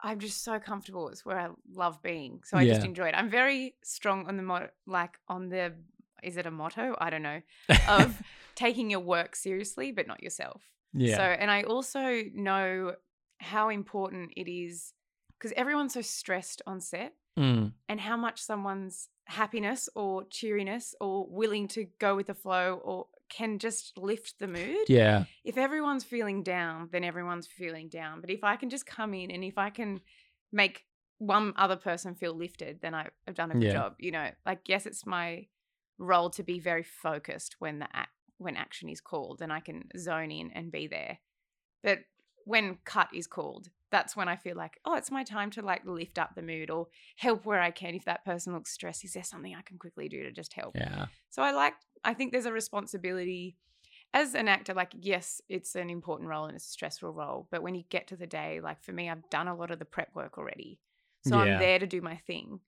I'm just so comfortable. It's where I love being, so I just enjoy it. I'm very strong on the mo- like on the is it a motto? I don't know of taking your work seriously, but not yourself. Yeah. So, and I also know how important it is because everyone's so stressed on set, Mm, and how much someone's happiness or cheeriness or willing to go with the flow or can just lift the mood yeah. if everyone's feeling down, then everyone's feeling down. But if I can just come in and if I can make one other person feel lifted, then I, I've done a good Yeah. job. You know, like yes, it's my role to be very focused when the ac- when action is called, and I can zone in and be there. But when cut is called, that's when I feel like, oh, it's my time to like lift up the mood or help where I can. If that person looks stressed, is there something I can quickly do to just help? Yeah. So I like I think there's a responsibility as an actor, like yes, it's an important role and it's a stressful role. But when you get to the day, like for me, I've done a lot of the prep work already. So Yeah. I'm there to do my thing.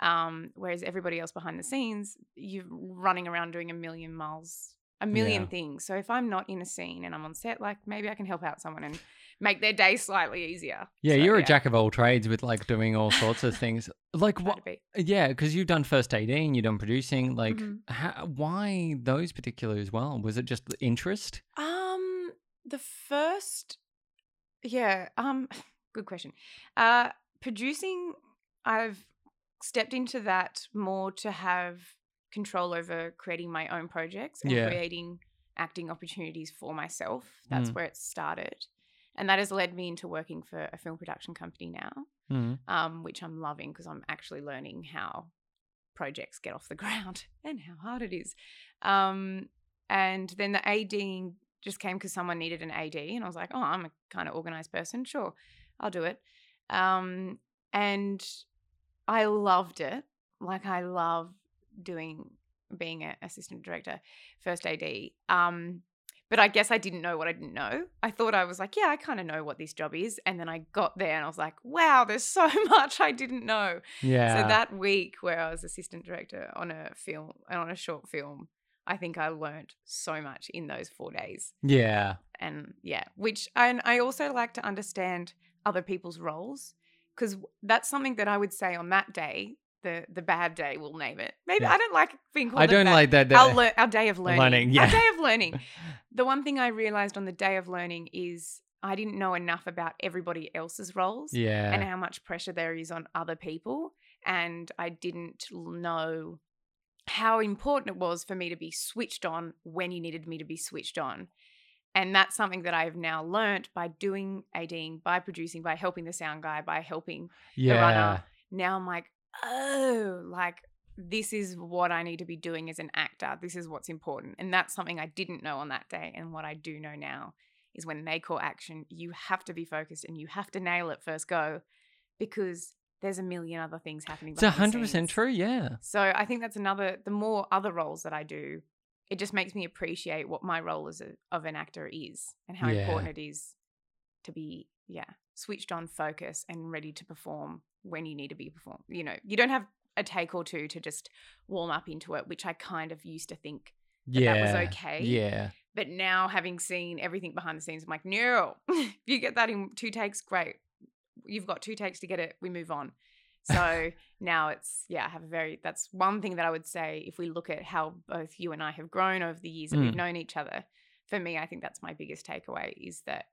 Um, whereas everybody else behind the scenes, you're running around doing a million miles, a million Yeah. things. So if I'm not in a scene and I'm on set, like maybe I can help out someone and make their day slightly easier. Yeah, So, you're a jack of all trades with like doing all sorts of things. Like what yeah, because you've done first AD and you've done producing. Like, Mhm. how, why those particular as well? Was it just the interest? Um, the first, yeah. Um, good question. Uh, producing, I've stepped into that more to have control over creating my own projects and Yeah. creating acting opportunities for myself. That's Mm. where it started, and that has led me into working for a film production company now, Mm. um, which I'm loving because I'm actually learning how projects get off the ground and how hard it is. Um, and then the AD just came because someone needed an AD, and I was like, oh, I'm a kind of organized person. Sure, I'll do it. Um, and I loved it. Like I love doing being an assistant director, first AD. Um, But I guess I didn't know what I didn't know. I thought I was like, yeah, I kind of know what this job is. And then I got there and I was like, wow, there's so much I didn't know. Yeah. So that week where I was assistant director on a film, and on a short film, I think I learned so much in those four days. yeah. And yeah, which, and I also like to understand other people's roles because that's something that I would say on that day. The, the bad day, we'll name it. Maybe Yeah. I don't like being called. I don't bad like that. our, that- lear- our day of learning. learning, yeah. Our day of learning. The one thing I realized on the day of learning is I didn't know enough about everybody else's roles yeah. and how much pressure there is on other people. And I didn't know how important it was for me to be switched on when you needed me to be switched on. And that's something that I've now learnt by doing ADing, by producing, by helping the sound guy, by helping yeah. the runner. Now I'm like, oh, like this is what I need to be doing as an actor. This is what's important. And that's something I didn't know on that day. And what I do know now is when they call action, you have to be focused and you have to nail it first go because there's a million other things happening. It's a hundred percent scenes. true. Yeah. So I think that's another, the more other roles that I do, it just makes me appreciate what my role as a, of an actor is and how Yeah. important it is to be, yeah, switched on, focus, and ready to perform when you need to be performed. You know, you don't have a take or two to just warm up into it, which I kind of used to think. that yeah. that was okay. Yeah. But now, having seen everything behind the scenes, I'm like, no, if you get that in two takes, great. You've got two takes to get it. We move on. So now it's, yeah, I have a very, that's one thing that I would say if we look at how both you and I have grown over the years that we've Mm. known each other. For me, I think that's my biggest takeaway is that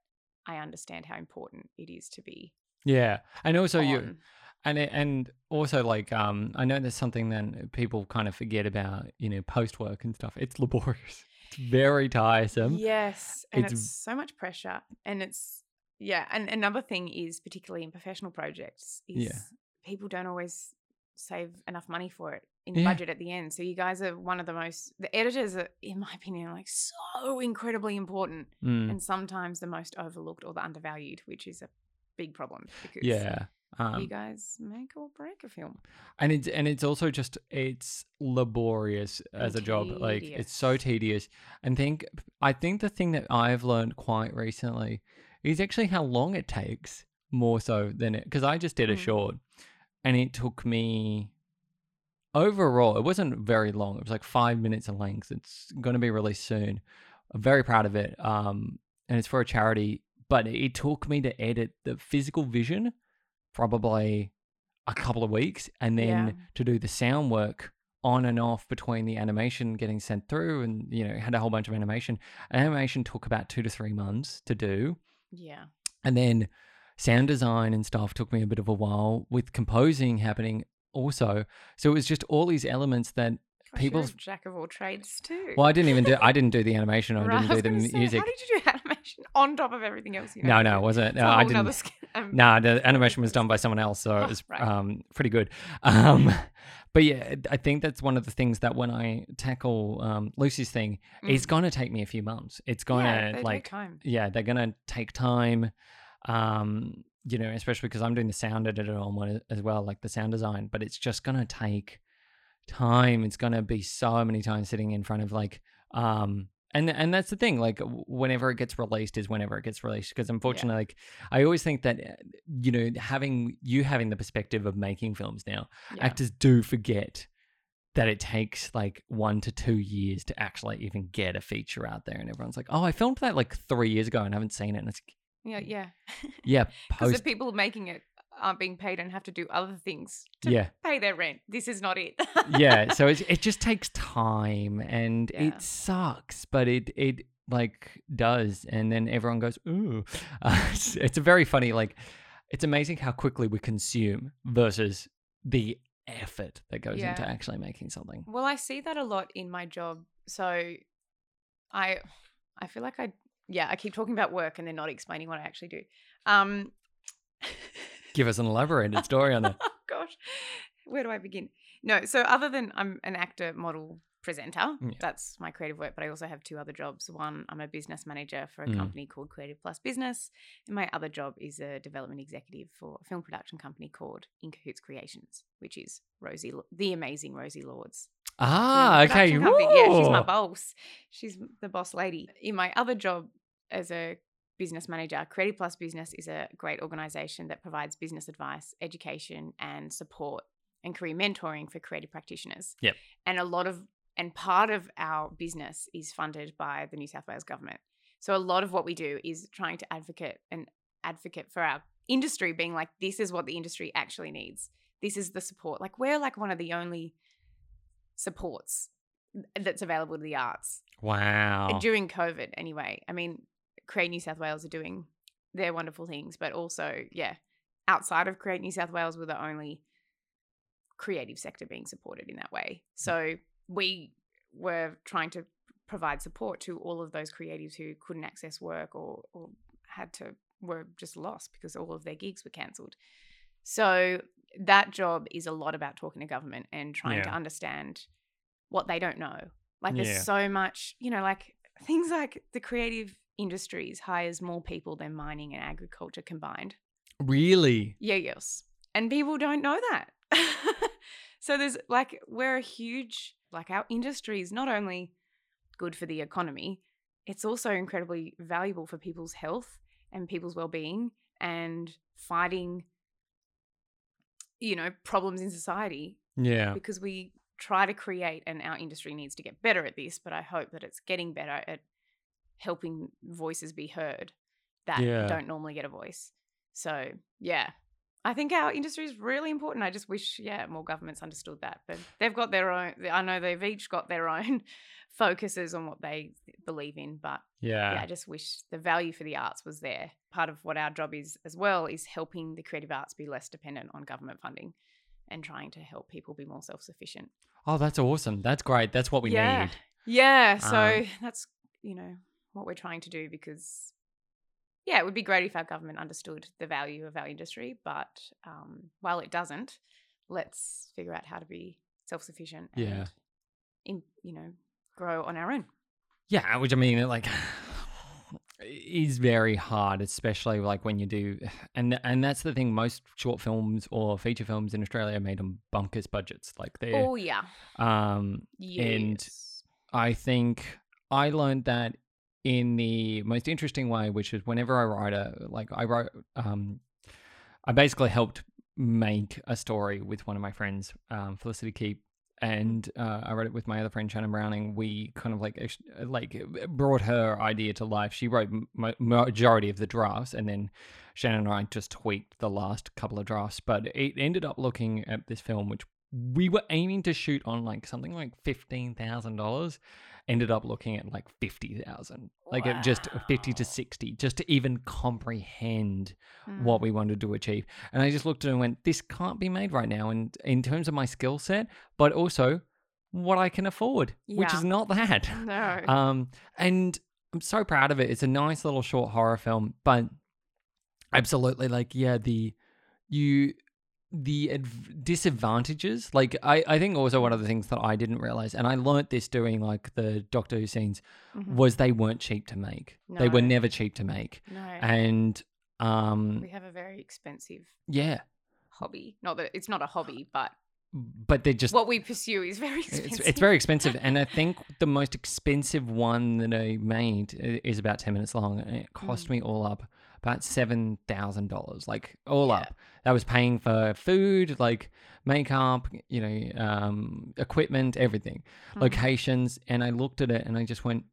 I understand how important it is to be Yeah. And also you and it, and also like um I know there's something that people kind of forget about, you know, post work and stuff. It's laborious. It's very tiresome. Yes, and it's- it's, so much pressure, and it's yeah. And another thing is, particularly in professional projects, is Yeah. people don't always save enough money for it in Yeah. budget at the end. So you guys are one of the most the editors are, in my opinion, like so incredibly important, Mm, and sometimes the most overlooked or the undervalued, which is a big problem because yeah. you Um, guys make or break a film. and it's and it's also just it's laborious as a job like it's so tedious and think i think the thing that i've learned quite recently is actually how long it takes more so than it because i just did a Mm. short and it took me overall it wasn't very long. It was like five minutes in length. It's going to be released soon. I'm very proud of it um and it's for a charity but it took me to edit the physical vision probably a couple of weeks and then Yeah. to do the sound work on and off between the animation getting sent through and you know had a whole bunch of animation. Animation took about two to three months to do. Yeah, and then sound design and stuff took me a bit of a while with composing happening also so it was just all these elements that Gosh, People's- you're a jack of all trades too. well i didn't even do i didn't do the animation i Right, didn't do the say, music How did you do animation on top of everything else? You know no no it wasn't It's no i didn't sk- um, Nah, the animation was done by someone else, so Oh, it was right. um, pretty good. Um, but yeah, I think that's one of the things that when I tackle um, Lucy's thing, it's mm. going to take me a few months. It's going yeah, to they take like, time. yeah, they're going to take time. Um, you know, especially because I'm doing the sound editor on one as well, like the sound design. But it's just going to take time. It's going to be so many times sitting in front of like um and and that's the thing like whenever it gets released is whenever it gets released because unfortunately like i always think that uh, you know having you having the perspective of making films now Yeah. actors do forget that it takes like one to two years to actually even get a feature out there and everyone's like oh i filmed that like three years ago and haven't seen it and it's yeah, yeah. yeah Because the post people making it aren't being paid and have to do other things to yeah pay their rent. This is not it. yeah so it's, it just takes time and Yeah. it sucks but it it like does and then everyone goes ooh uh, it's, it's a very funny like it's amazing how quickly we consume versus the effort that goes into actually making something Well, I see that a lot in my job. So I I feel like I yeah, I keep talking about work and then not explaining what I actually do. Um give us an elaborated story on that oh gosh. Where do I begin? No, so other than I'm an actor, model, presenter, Yeah. that's my creative work, but I also have two other jobs. One, I'm a business manager for a Mm. company called Creative Plus Business, and my other job is a development executive for a film production company called In Cahoots Creations, which is Rosie, the amazing Rosie Lords. Ah, okay. Yeah, she's my boss. She's the boss lady. In my other job as a business manager, Creative Plus Business is a great organization that provides business advice, education, and support and career mentoring for creative practitioners. Yep. And a lot of and part of our business is funded by the New South Wales government. So a lot of what we do is trying to advocate and advocate for our industry being like this is what the industry actually needs. This is the support. Like we're like one of the only supports that's available to the arts Wow. during COVID anyway. I mean, Create New South Wales are doing their wonderful things, but also, yeah, outside of Create New South Wales, we're the only creative sector being supported in that way. Mm. So we were trying to provide support to all of those creatives who couldn't access work or, or had to were just lost because all of their gigs were cancelled. So that job is a lot about talking to government and trying to understand what they don't know. Like there's Yeah. so much, you know, like things like the creative industries hires more people than mining and agriculture combined. Really? Yeah, yes. And people don't know that. so there's like we're a huge like our industry is not only good for the economy, it's also incredibly valuable for people's health and people's well-being and fighting you know problems in society Yeah. because we try to create and our industry needs to get better at this but i hope that it's getting better at helping voices be heard that Yeah. don't normally get a voice so yeah i think our industry is really important i just wish yeah more governments understood that but they've got their own i know they've each got their own focuses on what they believe in but Yeah. yeah, I just wish the value for the arts was there. Part of what our job is as well is helping the creative arts be less dependent on government funding and trying to help people be more self sufficient. Oh, that's awesome. That's great. That's what we yeah. need. Yeah. So Um, that's, you know, what we're trying to do because, yeah, it would be great if our government understood the value of our industry. But um, while it doesn't, let's figure out how to be self sufficient and, Yeah. in, you know, grow on our own. Yeah, which I mean, it, like, is very hard, especially like when you do, and and that's the thing. Most short films or feature films in Australia are made on bunkers budgets. Like they, Oh, yeah. um, Yes. I think I learned that in the most interesting way, which is whenever I write a like I wrote um I basically helped make a story with one of my friends, um, Felicity Keep, and uh, I wrote it with my other friend Shannon Browning. We kind of like ex- like brought her idea to life. She wrote m- majority of the drafts, and then Shannon and I just tweaked the last couple of drafts. But it ended up looking at this film, which we were aiming to shoot on like something like fifteen thousand dollars. Ended up looking at like fifty thousand, like it just fifty to sixty, just to even comprehend Mm. what we wanted to achieve. And I just looked at it and went, this can't be made right now. And in terms of my skill set, but also what I can afford, which is not that. No. Um, and I'm so proud of it. It's a nice little short horror film, but absolutely, like, yeah, the you the adv- disadvantages. Like, I I think also one of the things that I didn't realize, and I learnt this doing like the Doctor Who scenes, Mhm. was they weren't cheap to make. They were never cheap to make, no. and um, we have a very expensive yeah, hobby. Not that it's not a hobby, but but they're just what we pursue is very expensive. it's, it's very expensive and i think the most expensive one that i made is about 10 minutes long and it cost Mm. me all up about $7000 like all Yeah. up that was paying for food like makeup you know um, equipment everything Mhm. locations and i looked at it and i just went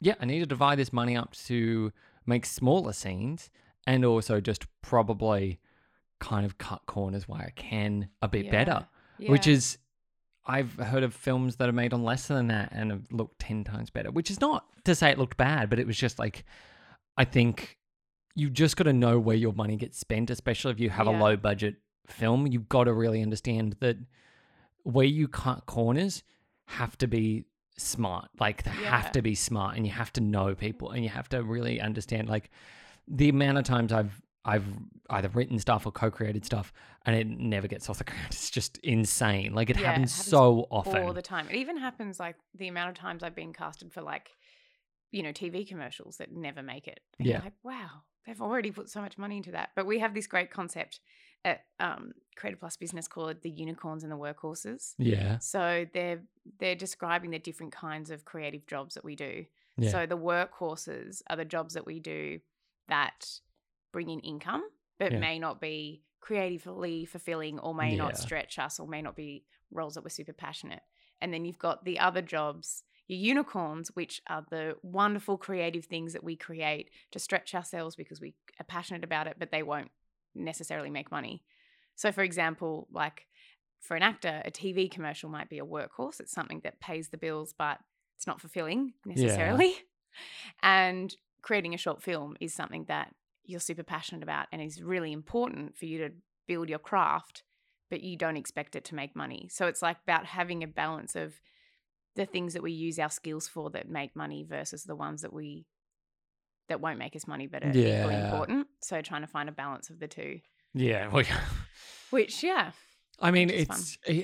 yeah i need to divide this money up to make smaller scenes and also just probably kind of cut corners where i can a bit better which is I've heard of films that are made on less than that and have looked 10 times better, which is not to say it looked bad, but it was just like, I think you just got to know where your money gets spent, especially if you have a low budget film. You've got to really understand that where you cut corners have to be smart. Like, they Yeah. have to be smart and you have to know people and you have to really understand, like, the amount of times I've I've either written stuff or co-created stuff and it never gets off the ground. It's just insane. Like it Yeah, it happens, happens so often. all the time. It even happens like the amount of times I've been casted for like, you know, TV commercials that never make it. And Yeah. like, wow, they've already put so much money into that. But we have this great concept at um, Creative Plus Business called the unicorns and the workhorses. Yeah. So they're they're describing the different kinds of creative jobs that we do. Yeah. So the workhorses are the jobs that we do that bring in income, but Yeah. may not be creatively fulfilling or may Yeah. not stretch us or may not be roles that we're super passionate. And then you've got the other jobs, your unicorns, which are the wonderful creative things that we create to stretch ourselves because we are passionate about it, but they won't necessarily make money. So, for example, like for an actor, a TV commercial might be a workhorse. It's something that pays the bills, but it's not fulfilling necessarily. And creating a short film is something that you're super passionate about and is really important for you to build your craft, but you don't expect it to make money. So it's like about having a balance of the things that we use our skills for that make money versus the ones that we that won't make us money but are equally important. So trying to find a balance of the two. Yeah. Well, Which yeah. I mean, Which is fun. it's. eh,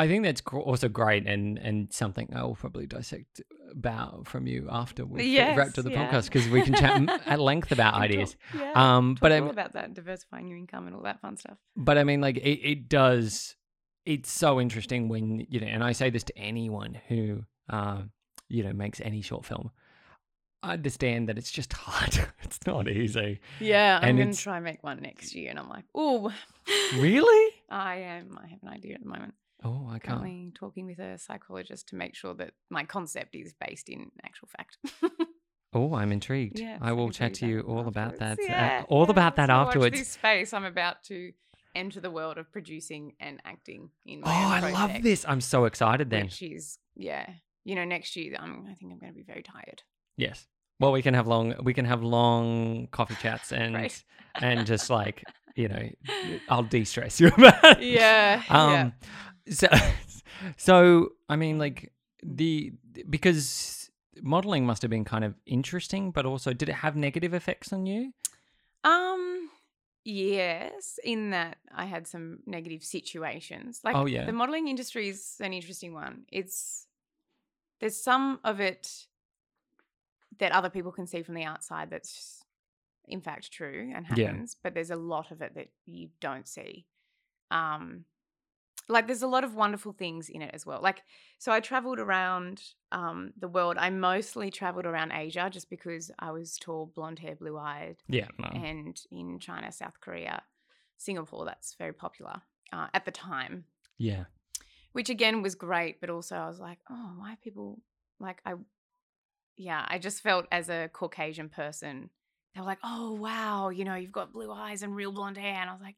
I think that's also great and and something I will probably dissect about from you after we Yes, wrap to the yeah. podcast because we can chat at length about ideas. talk- yeah. Um, talk but I about that diversifying your income and all that fun stuff. but I mean, like it, it does. It's so interesting when you know, and I say this to anyone who um, you know makes any short film. I understand that it's just hard. it's not easy. Yeah, I'm And going to it's- try and make one next year, and I'm like, oh, Really? I am. I have an idea at the moment. Oh, I can't. Currently talking with a psychologist to make sure that my concept is based in actual fact. Oh, I'm intrigued. Yes, I will chat to you all about that. uh, all yeah. about that So watch afterwards. this space. I'm about to enter the world of producing and acting in Oh, I love this. I'm so excited then. Is yeah. You know, next year I'm, I think I'm going to be very tired. Yes. Well, we can have long we can have long coffee chats and Right. and just like, you know, I'll de-stress you about it. Yeah, yeah. So so I mean like the because modeling must have been kind of interesting, but also did it have negative effects on you? Um, yes, in that I had some negative situations. Like, Oh, yeah. the modeling industry is an interesting one. It's there's some of it that other people can see from the outside that's in fact true and Yeah. happens, but there's a lot of it that you don't see. Um, like there's a lot of wonderful things in it as well. Like, so I traveled around um, the world. I mostly traveled around Asia just because I was tall, blonde hair, blue eyed, Yeah. No. and in China, South Korea, Singapore, that's very popular uh, at the time, yeah. which again was great. But also, I was like, oh, why people like I? Yeah, I just felt as a Caucasian person, they were like, oh wow, you know, you've got blue eyes and real blonde hair, and I was like,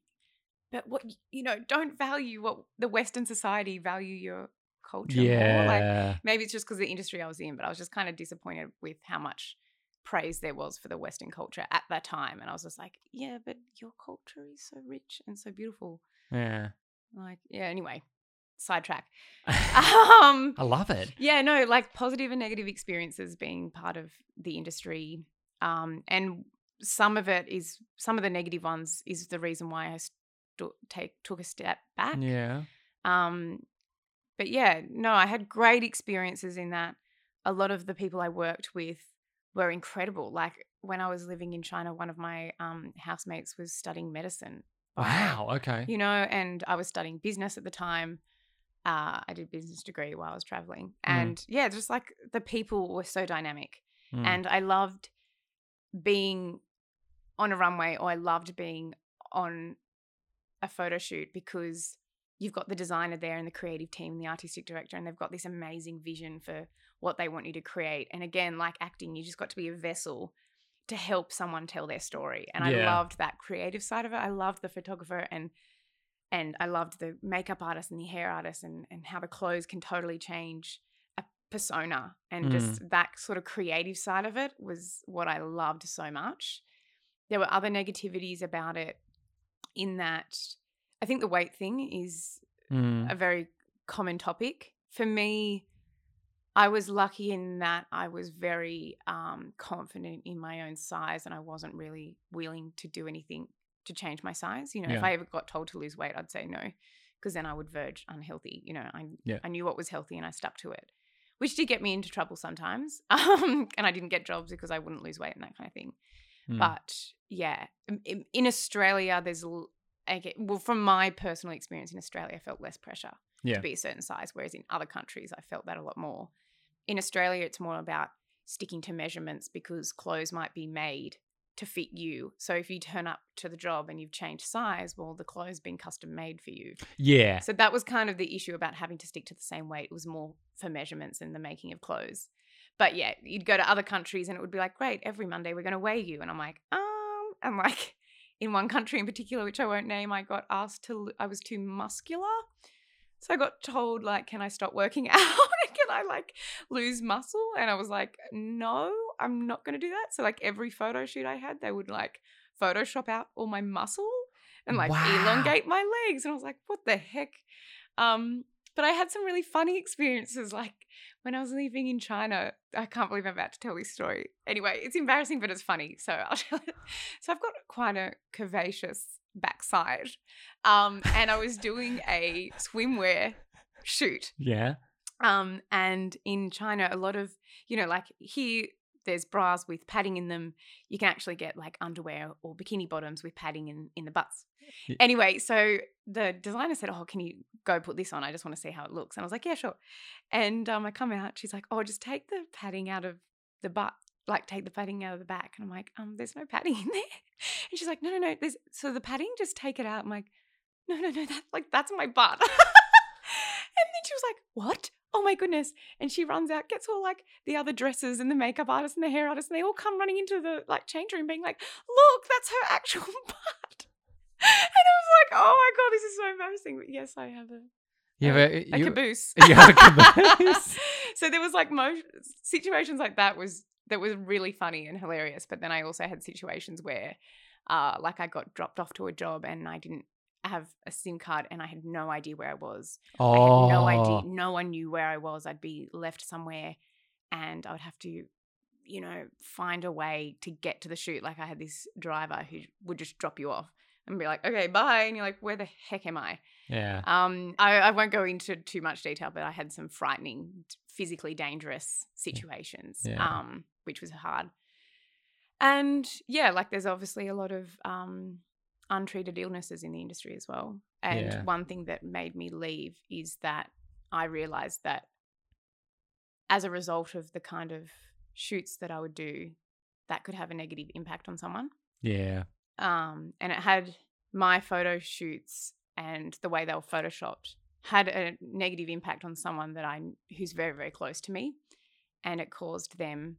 but what you know, don't value what the Western society value your culture more. Like Yeah. maybe it's just because the industry I was in, but I was just kind of disappointed with how much praise there was for the Western culture at that time. And I was just like, yeah, but your culture is so rich and so beautiful. yeah. Like, yeah, anyway, sidetrack. um, I love it. yeah, no, like positive and negative experiences being part of the industry. Um, and some of it is, some of the negative ones is the reason why I take, took a step back. Yeah. Um, but yeah, no, I had great experiences in that. A lot of the people I worked with were incredible. Like when I was living in China, one of my um, housemates was studying medicine. Wow. Okay. You know, and I was studying business at the time. Uh, I did business degree while I was traveling, Mm. and yeah, just like the people were so dynamic, Mm. and I loved being on a runway, or I loved being on a photo shoot because you've got the designer there and the creative team and the artistic director and they've got this amazing vision for what they want you to create. And again like acting you just got to be a vessel to help someone tell their story. And i loved that creative side of it. I loved the photographer and and i loved the makeup artist and the hair artist and and how the clothes can totally change a persona. And just mm. that sort of creative side of it was what i loved so much. There were other negativities about it in that I think the weight thing is Mm. a very common topic. For me, I was lucky in that I was very um, confident in my own size and I wasn't really willing to do anything to change my size. You know, if I ever got told to lose weight, I'd say no, because then I would verge unhealthy. You know, I, Yeah. I knew what was healthy and I stuck to it, which did get me into trouble sometimes. Um, and I didn't get jobs because I wouldn't lose weight and that kind of thing. Mm. But yeah, in- in, Australia, there's okay, well, from my personal experience in Australia, I felt less pressure Yeah. to be a certain size, whereas in other countries, I felt that a lot more. In Australia, it's more about sticking to measurements because clothes might be made to fit you. So if you turn up to the job and you've changed size, well, the clothes been custom made for you. Yeah. So that was kind of the issue about having to stick to the same weight. It was more for measurements and the making of clothes. But yeah, you'd go to other countries and it would be like, great, every Monday we're going to weigh you. And I'm like, um, and like in one country in particular, which I won't name, I got asked to, I was too muscular. So I got told, like, can I stop working out? can I like lose muscle? And I was like, no, I'm not going to do that. So like every photo shoot I had, they would like Photoshop out all my muscle and like Wow. elongate my legs. And I was like, what the heck? Um, but I had some really funny experiences. Like when I was living in China, I can't believe I'm about to tell this story. Anyway, it's embarrassing, but it's funny. So I'll tell it. So I've got quite a curvaceous backside. Um, and I was doing a swimwear shoot. Yeah. Um, and in China, a lot of, you know, like here, there's bras with padding in them. You can actually get like underwear or bikini bottoms with padding in, in the butts. Ye- Anyway, so the designer said, Oh, can you go put this on? I just want to see how it looks. And I was like, Yeah, sure. And um, I come out, she's like, Oh, just take the padding out of the butt, like take the padding out of the back. And I'm like, um, there's no padding in there. And she's like, No, no, no. There's so the padding, just take it out. I'm like, No, no, no, that like that's my butt. and then she was like, What? Oh my goodness. And she runs out, gets all like the other dresses and the makeup artist and the hair artist, and they all come running into the like change room being like, look, that's her actual butt. And I was like, oh my God, this is so embarrassing. But yes, I have a, Yeah, a, but a you, caboose. you have a caboose. so there was like mo- situations like that was that was really funny and hilarious. But then I also had situations where uh like I got dropped off to a job and I didn't have a SIM card and I had no idea where I was. I oh, had no idea. No one knew where I was. I'd be left somewhere and I would have to, you know, find a way to get to the shoot. Like I had this driver who would just drop you off and be like, okay, bye. And you're like, where the heck am I? Yeah. Um, I, I won't go into too much detail, but I had some frightening, physically dangerous situations, Yeah. um, which was hard. And yeah, like there's obviously a lot of um, untreated illnesses in the industry as well. And Yeah. one thing that made me leave is that I realized that as a result of the kind of shoots that I would do, that could have a negative impact on someone Yeah. um, and it had my photo shoots and the way they were photoshopped had a negative impact on someone that I who's very very close to me, and it caused them.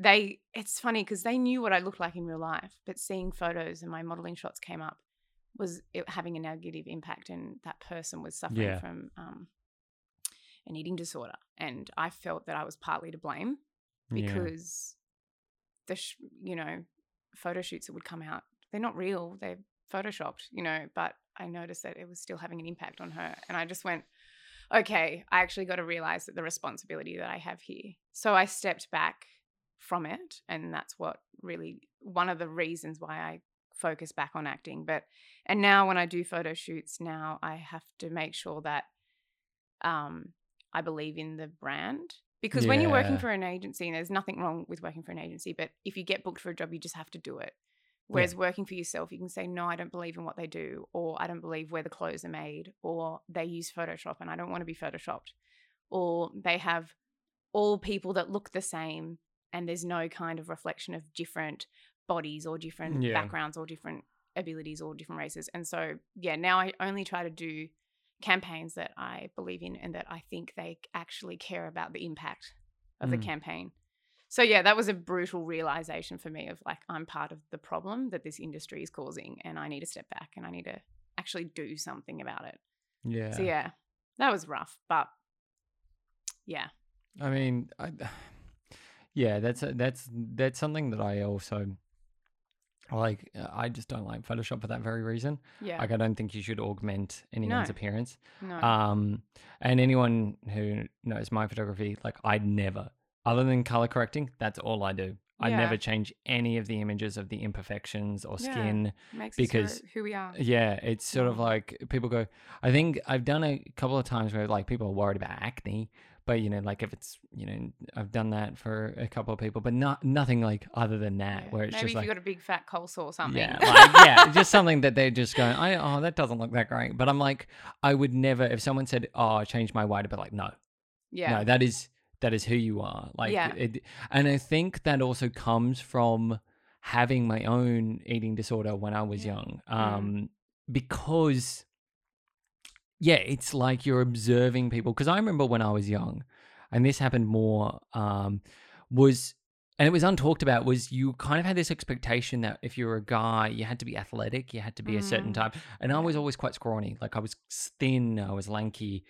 They it's funny because they knew what I looked like in real life, but seeing photos and my modeling shots came up was it having a negative impact, and that person was suffering Yeah. from um, an eating disorder, and I felt that I was partly to blame Yeah. because the sh- you know photo shoots that would come out they're not real they're photoshopped you know but i noticed that it was still having an impact on her and i just went okay i actually got to realize that the responsibility that i have here so i stepped back from it and that's what really one of the reasons why i focus back on acting but and now when i do photo shoots now i have to make sure that um i believe in the brand because when you're working for an agency and there's nothing wrong with working for an agency but if you get booked for a job you just have to do it whereas working for yourself you can say no i don't believe in what they do or i don't believe where the clothes are made or they use photoshop and i don't want to be photoshopped or they have all people that look the same and there's no kind of reflection of different bodies or different Yeah. backgrounds or different abilities or different races and so yeah now i only try to do campaigns that i believe in and that i think they actually care about the impact of the Mm. campaign so yeah that was a brutal realization for me of like i'm part of the problem that this industry is causing and i need to step back and i need to actually do something about it Yeah. so yeah that was rough but yeah I mean, I, yeah, that's a, that's that's something that I also like. uh, I just don't like Photoshop for that very reason. yeah Like, I don't think you should augment anyone's No. appearance. no Um, and anyone who knows my photography, like, I never, other than color correcting, that's all I do. I Yeah. never change any of the images of the imperfections or Yeah. skin. makes because- us who who we are Yeah, it's sort of like people go. I think I've done a couple of times where like people are worried about acne, but you know, like if it's you know, I've done that for a couple of people, but not nothing like other than that, Yeah. where it's Maybe just if like you got a big fat coleslaw or something. yeah, like, yeah, just something that they're just going, I, oh, that doesn't look that great. But I'm like, I would never, if someone said, oh, I changed my weight, I'd be like, no, yeah. no, that is that is who you are. Like, Yeah. it, and I think that also comes from having my own eating disorder when I was Yeah. young, Mm. um, because yeah, it's like you're observing people. Because I remember when I was young, and this happened more, um, was and it was untalked about was you kind of had this expectation that if you were a guy, you had to be athletic, you had to be a certain Mm, type. And I was always quite scrawny, like I was thin, I was lanky,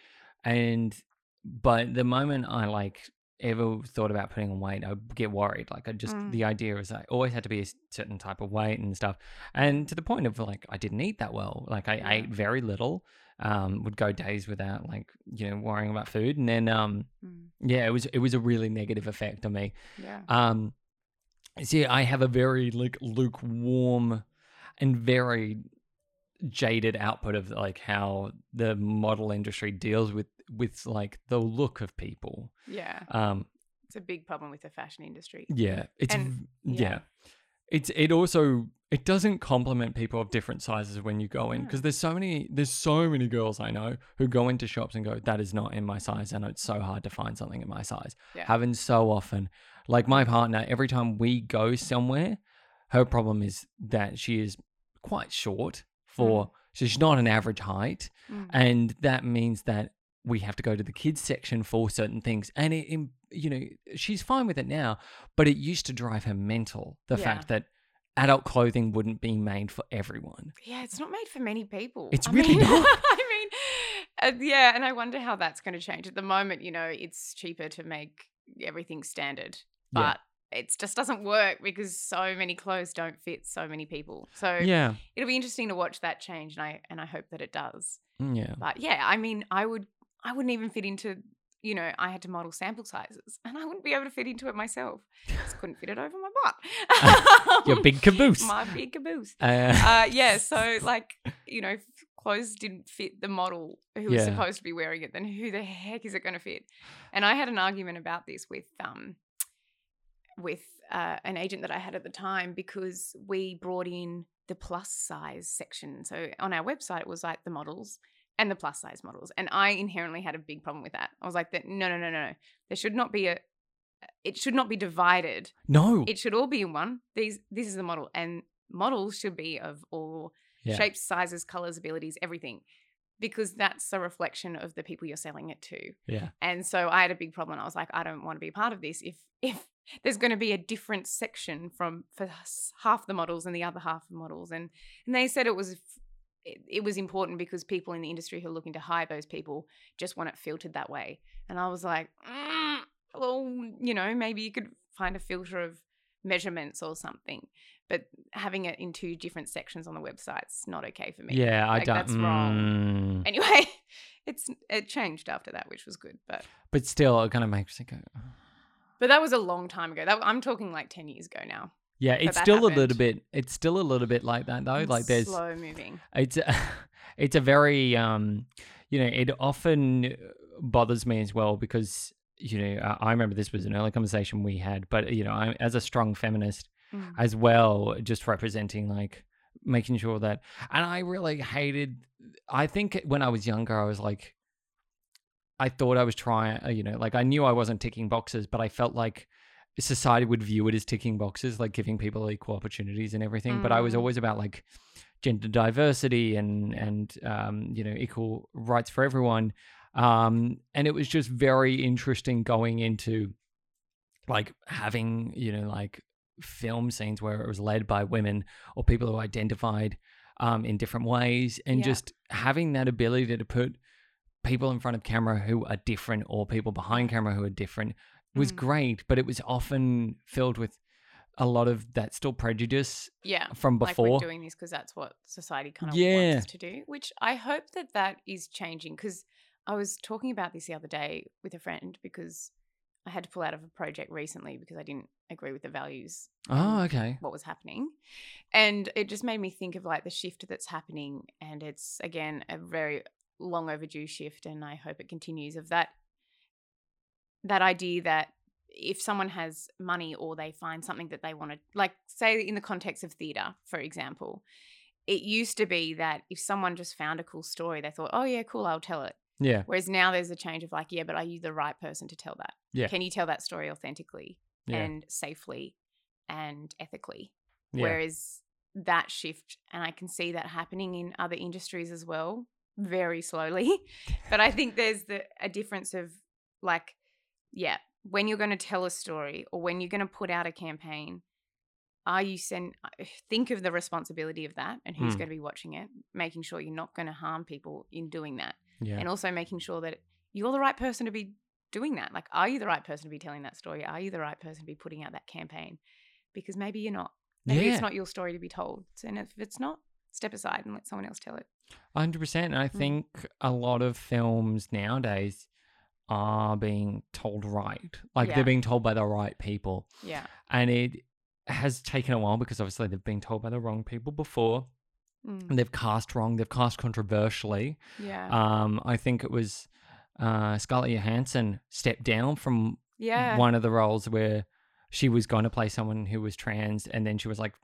and but the moment I like ever thought about putting on weight, I'd get worried. Like I just Mm. the idea was I always had to be a certain type of weight and stuff, and to the point of like I didn't eat that well. Like I Yeah. ate very little. Um, would go days without like you know worrying about food, and then um, Mm, yeah, it was it was a really negative effect on me. yeah. Um, see, I have a very like lukewarm and very jaded output of like how the model industry deals with with like the look of people. Yeah. Um, It's a big problem with the fashion industry. yeah, it's And- yeah. yeah. It's it also it doesn't compliment people of different sizes when you go in because there's so many there's so many girls I know who go into shops and go that is not in my size and it's so hard to find something in my size. Yeah. Having so often like my partner every time we go somewhere her problem is that she is quite short for so she's not an average height Mm. and that means that we have to go to the kids section for certain things and it you know she's fine with it now but it used to drive her mental the Yeah. fact that adult clothing wouldn't be made for everyone Yeah, it's not made for many people. It's I really mean, not. I mean, uh, yeah, and I wonder how that's going to change. At the moment, you know, it's cheaper to make everything standard, Yeah. but it just doesn't work because so many clothes don't fit so many people. So yeah it'll be interesting to watch that change, and I and I hope that it does. Mm, yeah But yeah, I mean, I would, I wouldn't even fit into. You know, I had to model sample sizes, and I wouldn't be able to fit into it myself. Just couldn't fit it over my butt. your big caboose my big caboose uh, uh, yeah, so like you know, clothes didn't fit the model who was Yeah. supposed to be wearing it, then who the heck is it going to fit? And I had an argument about this with um with uh, an agent that I had at the time because we brought in the plus size section. So on our website, it was like the models and the plus size models, and I inherently had a big problem with that. I was like, that no, no, no, no, no. There should not be a. Uh, it should not be divided no it should all be in one. These this is the model, and models should be of all Yeah. shapes, sizes, colors, abilities, everything, because that's a reflection of the people you're selling it to. yeah And so I had a big problem. I was like, I don't want to be a part of this. If if there's going to be a different section from for half the models and the other half of models, and and they said it was. It, it was important because people in the industry who are looking to hire those people just want it filtered that way. And I was like, mm, well, you know, maybe you could find a filter of measurements or something. But having it in two different sections on the website's not okay for me. yeah i don't that's wrong. mm. Anyway, it's it changed after that, which was good. But but still it kind of makes me go but that was a long time ago. That I'm talking like ten years ago now. Yeah it's still a little bit it's still a little bit like that though It's like there's slow moving. it's a, it's a very um you know it often bothers me as well because you know I- remember this was an early conversation we had but you know I, as a strong feminist Mm. as well just representing like making sure that and i really hated i think when i was younger i was like i thought i was trying you know like i knew i wasn't ticking boxes but i felt like society would view it as ticking boxes like giving people equal opportunities and everything but i was Mm. always about like gender diversity and and um you know equal rights for everyone um and it was just very interesting going into like having you know like film scenes where it was led by women or people who identified um, in different ways and Yeah. just having that ability to put people in front of camera who are different or people behind camera who are different was Mm. great but it was often filled with a lot of that still prejudice Yeah. from Like before we're doing this because that's what society kind of Yeah. wants us to do, which I hope that that is changing. Because I was talking about this the other day with a friend because I had to pull out of a project recently because I didn't agree with the values oh okay what was happening. And it just made me think of like the shift that's happening. And it's again a very long overdue shift. And I hope it continues of that that idea that if someone has money or they find something that they want to like say in the context of theater for example it used to be that if someone just found a cool story they thought oh yeah cool i'll tell it Yeah. whereas now there's a change of like yeah but are you the right person to tell that Yeah. can you tell that story authentically Yeah. and safely and ethically yeah. whereas that shift and i can see that happening in other industries as well very slowly but i think there's the a difference of like yeah when you're going to tell a story or when you're going to put out a campaign are you send think of the responsibility of that and who's Hmm. going to be watching it making sure you're not going to harm people in doing that yeah. and also making sure that you're the right person to be doing that like are you the right person to be telling that story are you the right person to be putting out that campaign because maybe you're not maybe Yeah. it's not your story to be told and if it's not step aside and let someone else tell it hundred percent. And I Mm. think a lot of films nowadays are being told right. Like Yeah. they're being told by the right people. yeah And it has taken a while because obviously they've been told by the wrong people before. Mm, And they've cast wrong, they've cast controversially. yeah Um, I think it was uh Scarlett Johansson stepped down from yeah one of the roles where she was going to play someone who was trans and then she was like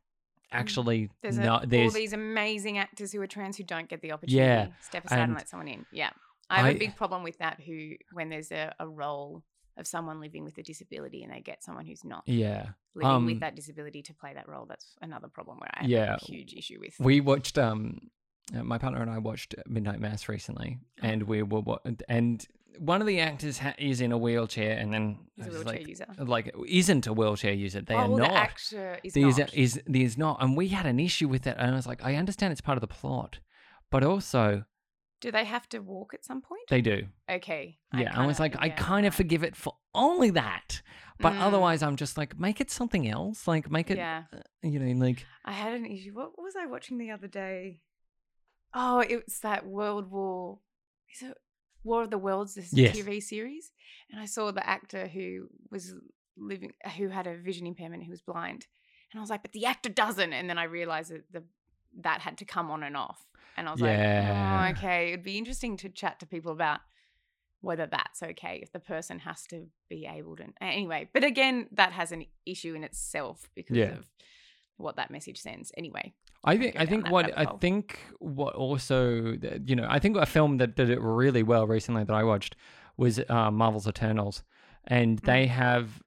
actually there's, a, no all these amazing actors who are trans who don't get the opportunity yeah, step aside and, and let someone in yeah i have a I- big problem with that who when there's a, a role of someone living with a disability and they get someone who's not yeah living Um, with that disability to play that role that's another problem where i have Yeah. a huge issue with We watched um uh, my partner and I watched Midnight Mass recently and we were and one of the actors ha- is in a wheelchair and then He's a I was wheelchair like, user. like isn't a wheelchair user they oh, are the not actor is There's not. is there's not and we had an issue with that and I was like I understand it's part of the plot but also Do they have to walk at some point? they do okay. yeah I, was kinda- like I kind of right. forgive it for only that but Mm. otherwise I'm just like make it something else like make it Yeah. uh, you know like I had an issue. What was I watching the other day? Oh, it's that World War. Is it War of the Worlds? This Yes. TV series, and I saw the actor who was living, who had a vision impairment, who was blind, and I was like, but the actor doesn't. And then I realized that the that had to come on and off, and I was Yeah. like, oh, okay. It'd be interesting to chat to people about whether that's okay if the person has to be able to anyway but again that has an issue in itself because Yeah. of what that message sends anyway I think I think what I think what also you know I think a film that did it really well recently that I watched was uh, Marvel's Eternals, and Mm. they have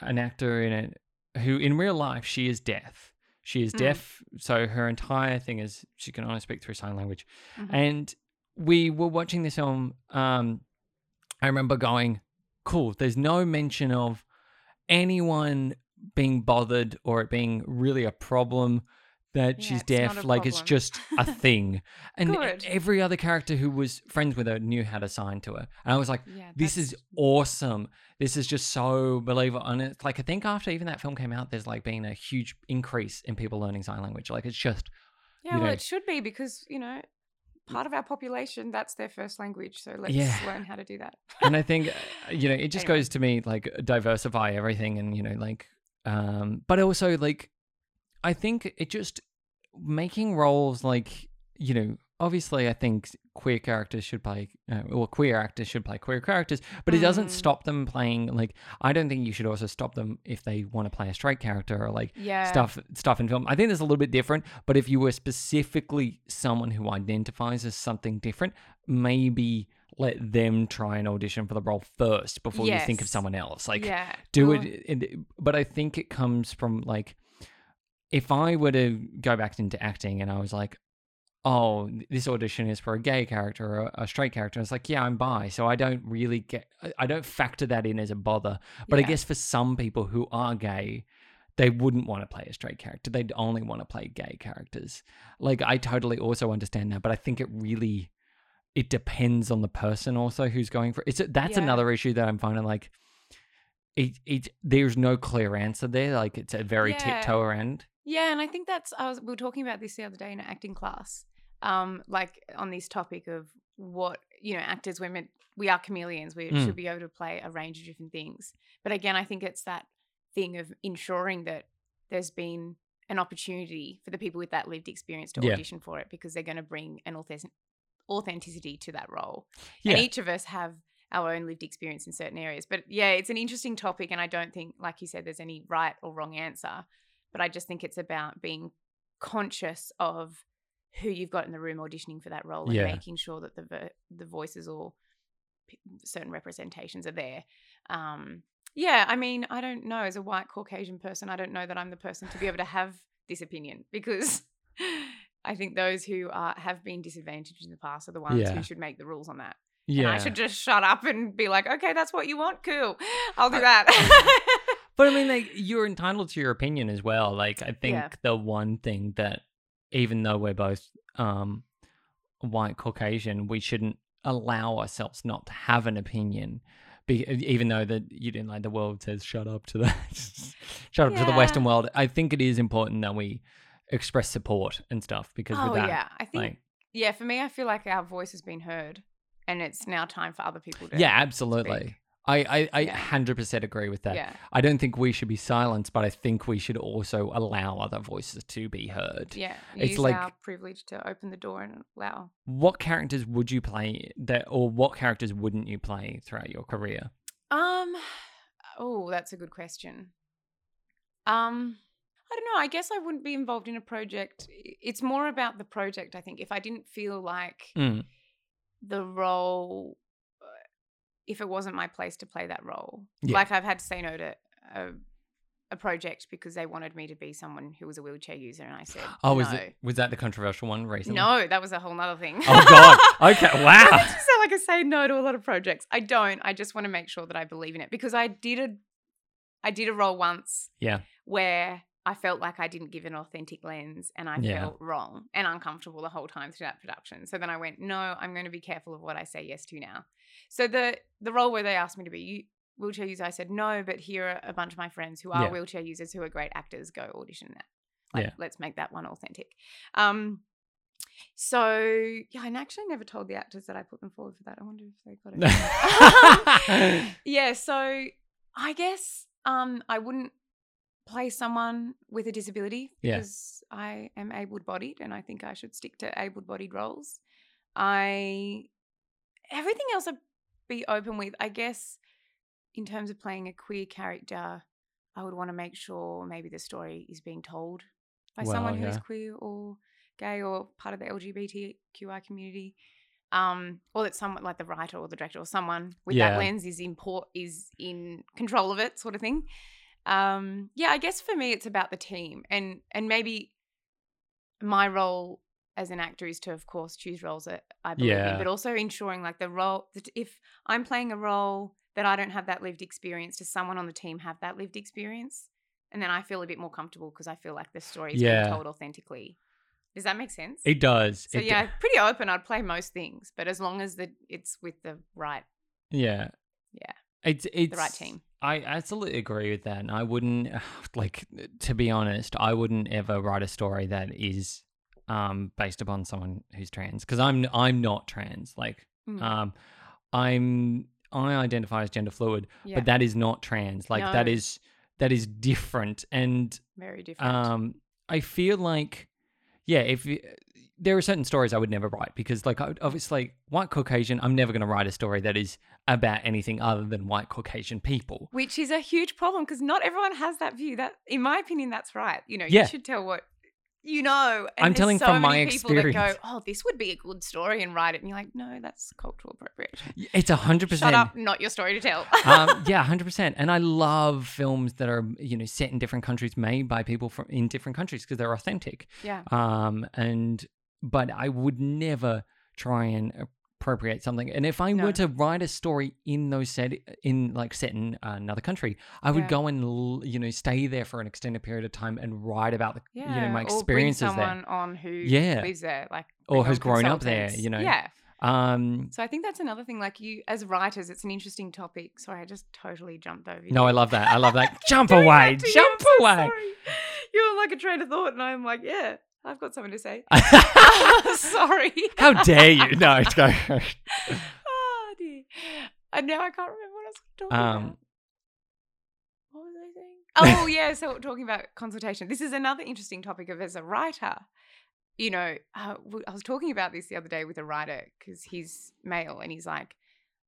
an actor in it who in real life she is deaf. She is Mm. deaf, so her entire thing is she can only speak through sign language. Mhm. And we were watching this film. Um, I remember going, "Cool." There's no mention of anyone being bothered or it being really a problem that Yeah, she's deaf. like it's just a thing. And Good. every other character who was friends with her knew how to sign to her. And I was like, yeah this is awesome. This is just so believable. And it's like I think after even that film came out, there's like been a huge increase in people learning sign language. Like it's just yeah well know- it should be because you know part of our population that's their first language so let's Yeah. learn how to do that and I think uh, you know it just Anyway. goes to me like diversify everything and you know like um but also like I think it just making roles like you know obviously I think queer characters should play uh, or queer actors should play queer characters but it doesn't Mm. stop them playing like I don't think you should also stop them if they want to play a straight character or like yeah stuff stuff in film. I think there's a little bit different, but if you were specifically someone who identifies as something different, maybe let them try and audition for the role first before you think of someone else. Like yeah do it in, but I think it comes from like if I were to go back into acting and I was like oh, this audition is for a gay character or a straight character. It's like, yeah, I'm bi, so I don't really get, I- don't factor that in as a bother. But I guess for some people who are gay, they wouldn't want to play a straight character. They'd only want to play gay characters. Like, I totally also understand that, but I think it really, it depends on the person also who's going for it's. That's Yeah. another issue that I'm finding like, it, it, there's no clear answer there. Like, it's a very Yeah. tiptoe around. Yeah, and I think that's I was we were talking about this the other day in an acting class. Um, like on this topic of what you know, actors we're meant we are chameleons. We Mm. should be able to play a range of different things. But again, I think it's that thing of ensuring that there's been an opportunity for the people with that lived experience to Yeah. audition for it because they're going to bring an authentic- authenticity to that role. Yeah. And each of us have our own lived experience in certain areas. But yeah, it's an interesting topic, and I don't think, like you said, there's any right or wrong answer. But I just think it's about being conscious of who you've got in the room auditioning for that role and Yeah. making sure that the the voices or p- certain representations are there. Um, yeah, I mean, I don't know. As a white Caucasian person, I don't know that I'm the person to be able to have this opinion because I think those who are, have been disadvantaged in the past are the ones Yeah. who should make the rules on that. And Yeah. I should just shut up and be like, okay, that's what you want. Cool. I'll do I- that. But I mean, like, you're entitled to your opinion as well. Like, I think Yeah. the one thing that, even though we're both um, white Caucasian, we shouldn't allow ourselves not to have an opinion. Be- even though that you didn't like the world says shut up to the shut up to the Western world, I think it is important that we express support and stuff because oh, that, yeah. I think, like, yeah, for me, I feel like our voice has been heard and it's now time for other people to. yeah, absolutely. speak. I I, I Yeah. 100% agree with that. Yeah. I don't think we should be silenced, but I think we should also allow other voices to be heard. Yeah. It's like- our privilege to open the door and allow. What characters would you play that, or what characters wouldn't you play throughout your career? Um, oh, that's a good question. Um, I don't know. I guess I wouldn't be involved in a project. It's more about the project, I think. If I didn't feel like Mm. the role, if it wasn't my place to play that role, Yeah. like I've had to say no to a, a project because they wanted me to be someone who was a wheelchair user, and I said, Oh, no. was it was that the controversial one recently? No, that was a whole other thing. Oh God. Okay. I Wow. meant to sound like I say no to a lot of projects. I don't. I just want to make sure that I believe in it because I did a, I did a role once Yeah. where I felt like I didn't give an authentic lens and I Yeah. felt wrong and uncomfortable the whole time through that production. So then I went, no, I'm going to be careful of what I say yes to now. So the the role where they asked me to be you- wheelchair user, I said no, but here are a bunch of my friends who are Yeah. wheelchair users who are great actors. Go audition that. Like, Yeah. let's make that one authentic. Um, so yeah, I actually never told the actors that I put them forward for that. I wonder if they got it. yeah, so I guess um I wouldn't play someone with a disability Yeah. because I am able-bodied and I think I should stick to able-bodied roles. I everything else I'd be open with. I guess in terms of playing a queer character, I would want to make sure maybe the story is being told by Well, someone who's yeah. queer or gay or part of the LGBTQI community. Um, or that someone like the writer or the director or someone with Yeah. that lens is import is in control of it, sort of thing. Um, yeah, I guess for me it's about the team and and maybe my role as an actor is to of course choose roles that I believe Yeah. in, but also ensuring like the role that if I'm playing a role that I don't have that lived experience, does someone on the team have that lived experience? And then I feel a bit more comfortable because I feel like the story is Yeah. being told authentically. Does that make sense? It does. so It do- yeah, pretty open. I'd play most things, but as long as the it's with the right Yeah. Yeah. It's it's the right team. I absolutely agree with that. And I wouldn't like to be honest, I wouldn't ever write a story that is um based upon someone who's trans because I'm I'm not trans. Like Mm, um I'm I identify as gender fluid, yeah, but that is not trans. Like that No. is that is different and very different. um I feel like yeah, if you, there are certain stories I would never write because, like, obviously, white Caucasian, I'm never going to write a story that is about anything other than white Caucasian people. Which is a huge problem because not everyone has that view. That, in my opinion, that's right. You know, Yeah. you should tell what you know. And I'm telling so from my people that experience. go, "Oh, this would be a good story," and write it, and you're like, "No, that's cultural appropriation." It's a hundred Shut percent. up, not your story to tell. um, yeah, hundred percent. And I love films that are you know set in different countries, made by people from in different countries because they're authentic. yeah, Um, and but I would never try and appropriate something. And if I No. were to write a story in those set in like set in another country, I would Yeah. go and you know stay there for an extended period of time and write about the yeah. you know my experiences or bring someone there, on who Yeah. lives there, like or has grown up there. You know. Yeah. Um. So I think that's another thing. Like you, as writers, it's an interesting topic. Sorry, I just totally jumped over. No. I love that. I love that. Jump away, you, jump so away. sorry. You're like a train of thought, and I'm like, yeah, I've got something to say. sorry. How dare you? No, it's go. oh dear. And now I can't remember what I was talking Um, about. What was I saying? Oh yeah, so talking about consultation. This is another interesting topic of as a writer. You know, uh, I was talking about this the other day with a writer because he's male and he's like,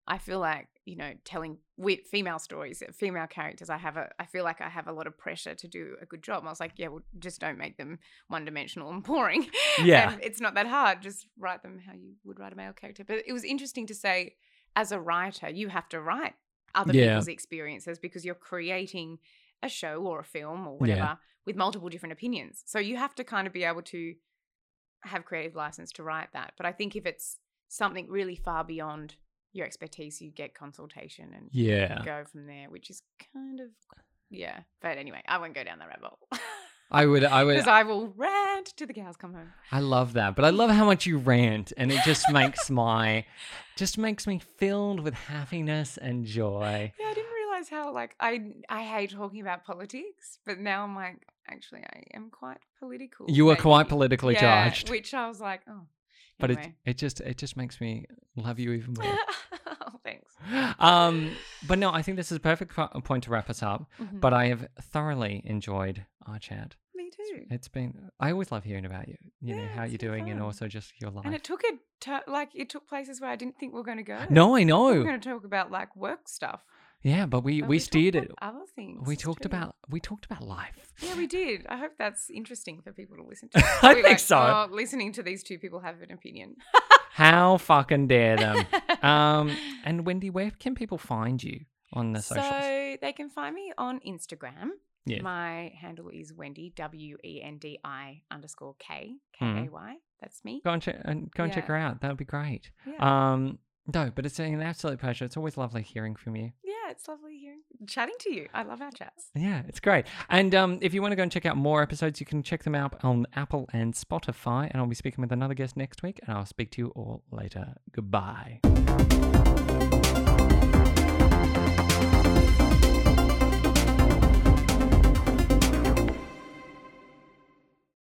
I feel like you know telling female stories, uh, female characters. I have a, I feel like I have a lot of pressure to do a good job. And I was like, yeah, well, just don't make them one dimensional and boring. Yeah. and it's not that hard. Just write them how you would write a male character. But it was interesting to say, as a writer, you have to write other Yeah. people's experiences because you're creating a show or a film or Yeah. whatever with multiple different opinions. So you have to kind of be able to have creative license to write that. But I think if it's something really far beyond your expertise, you get consultation and Yeah. go from there, which is kind of yeah. But anyway, I won't go down that rabbit hole. I would, I would, Because I will rant to the cows come home. I love that, but I love how much you rant, and it just makes my, just makes me filled with happiness and joy. Yeah, I didn't realize how like I I hate talking about politics, but now I'm like, actually, I am quite political. You were quite politically Yeah, charged, which I was like, oh. But it, anyway. it just, it just makes me love you even more. oh, thanks. um, but no, I think this is a perfect po- point to wrap us up. Mhm. But I have thoroughly enjoyed our chat. Me too. It's been, I always love hearing about you. You know Yeah, how you're doing, and also just your life. And it took a like it took places where I didn't think we were going to go. no, I know. we know. were going to talk about like work stuff. Yeah, but we but we talked steered it. Other things. We talked true. about we talked about life. Yeah, we did. I hope that's interesting for people to listen to. I Probably think like, so. "Oh, listening to these two people have an opinion. How fucking dare them? um, and Wendy, where can people find you on the socials? So they can find me on Instagram. Yes. My handle is Wendy W E N D I underscore K K Mhm. A Y. That's me. Go and check and go and check her out. That would be great. Yeah. Um, no, but it's an absolute pleasure. It's always lovely hearing from you. Yeah, it's lovely hearing chatting to you. I love our chats. Yeah, it's great. And um, if you want to go and check out more episodes, you can check them out on Apple and Spotify. And I'll be speaking with another guest next week. And I'll speak to you all later. Goodbye.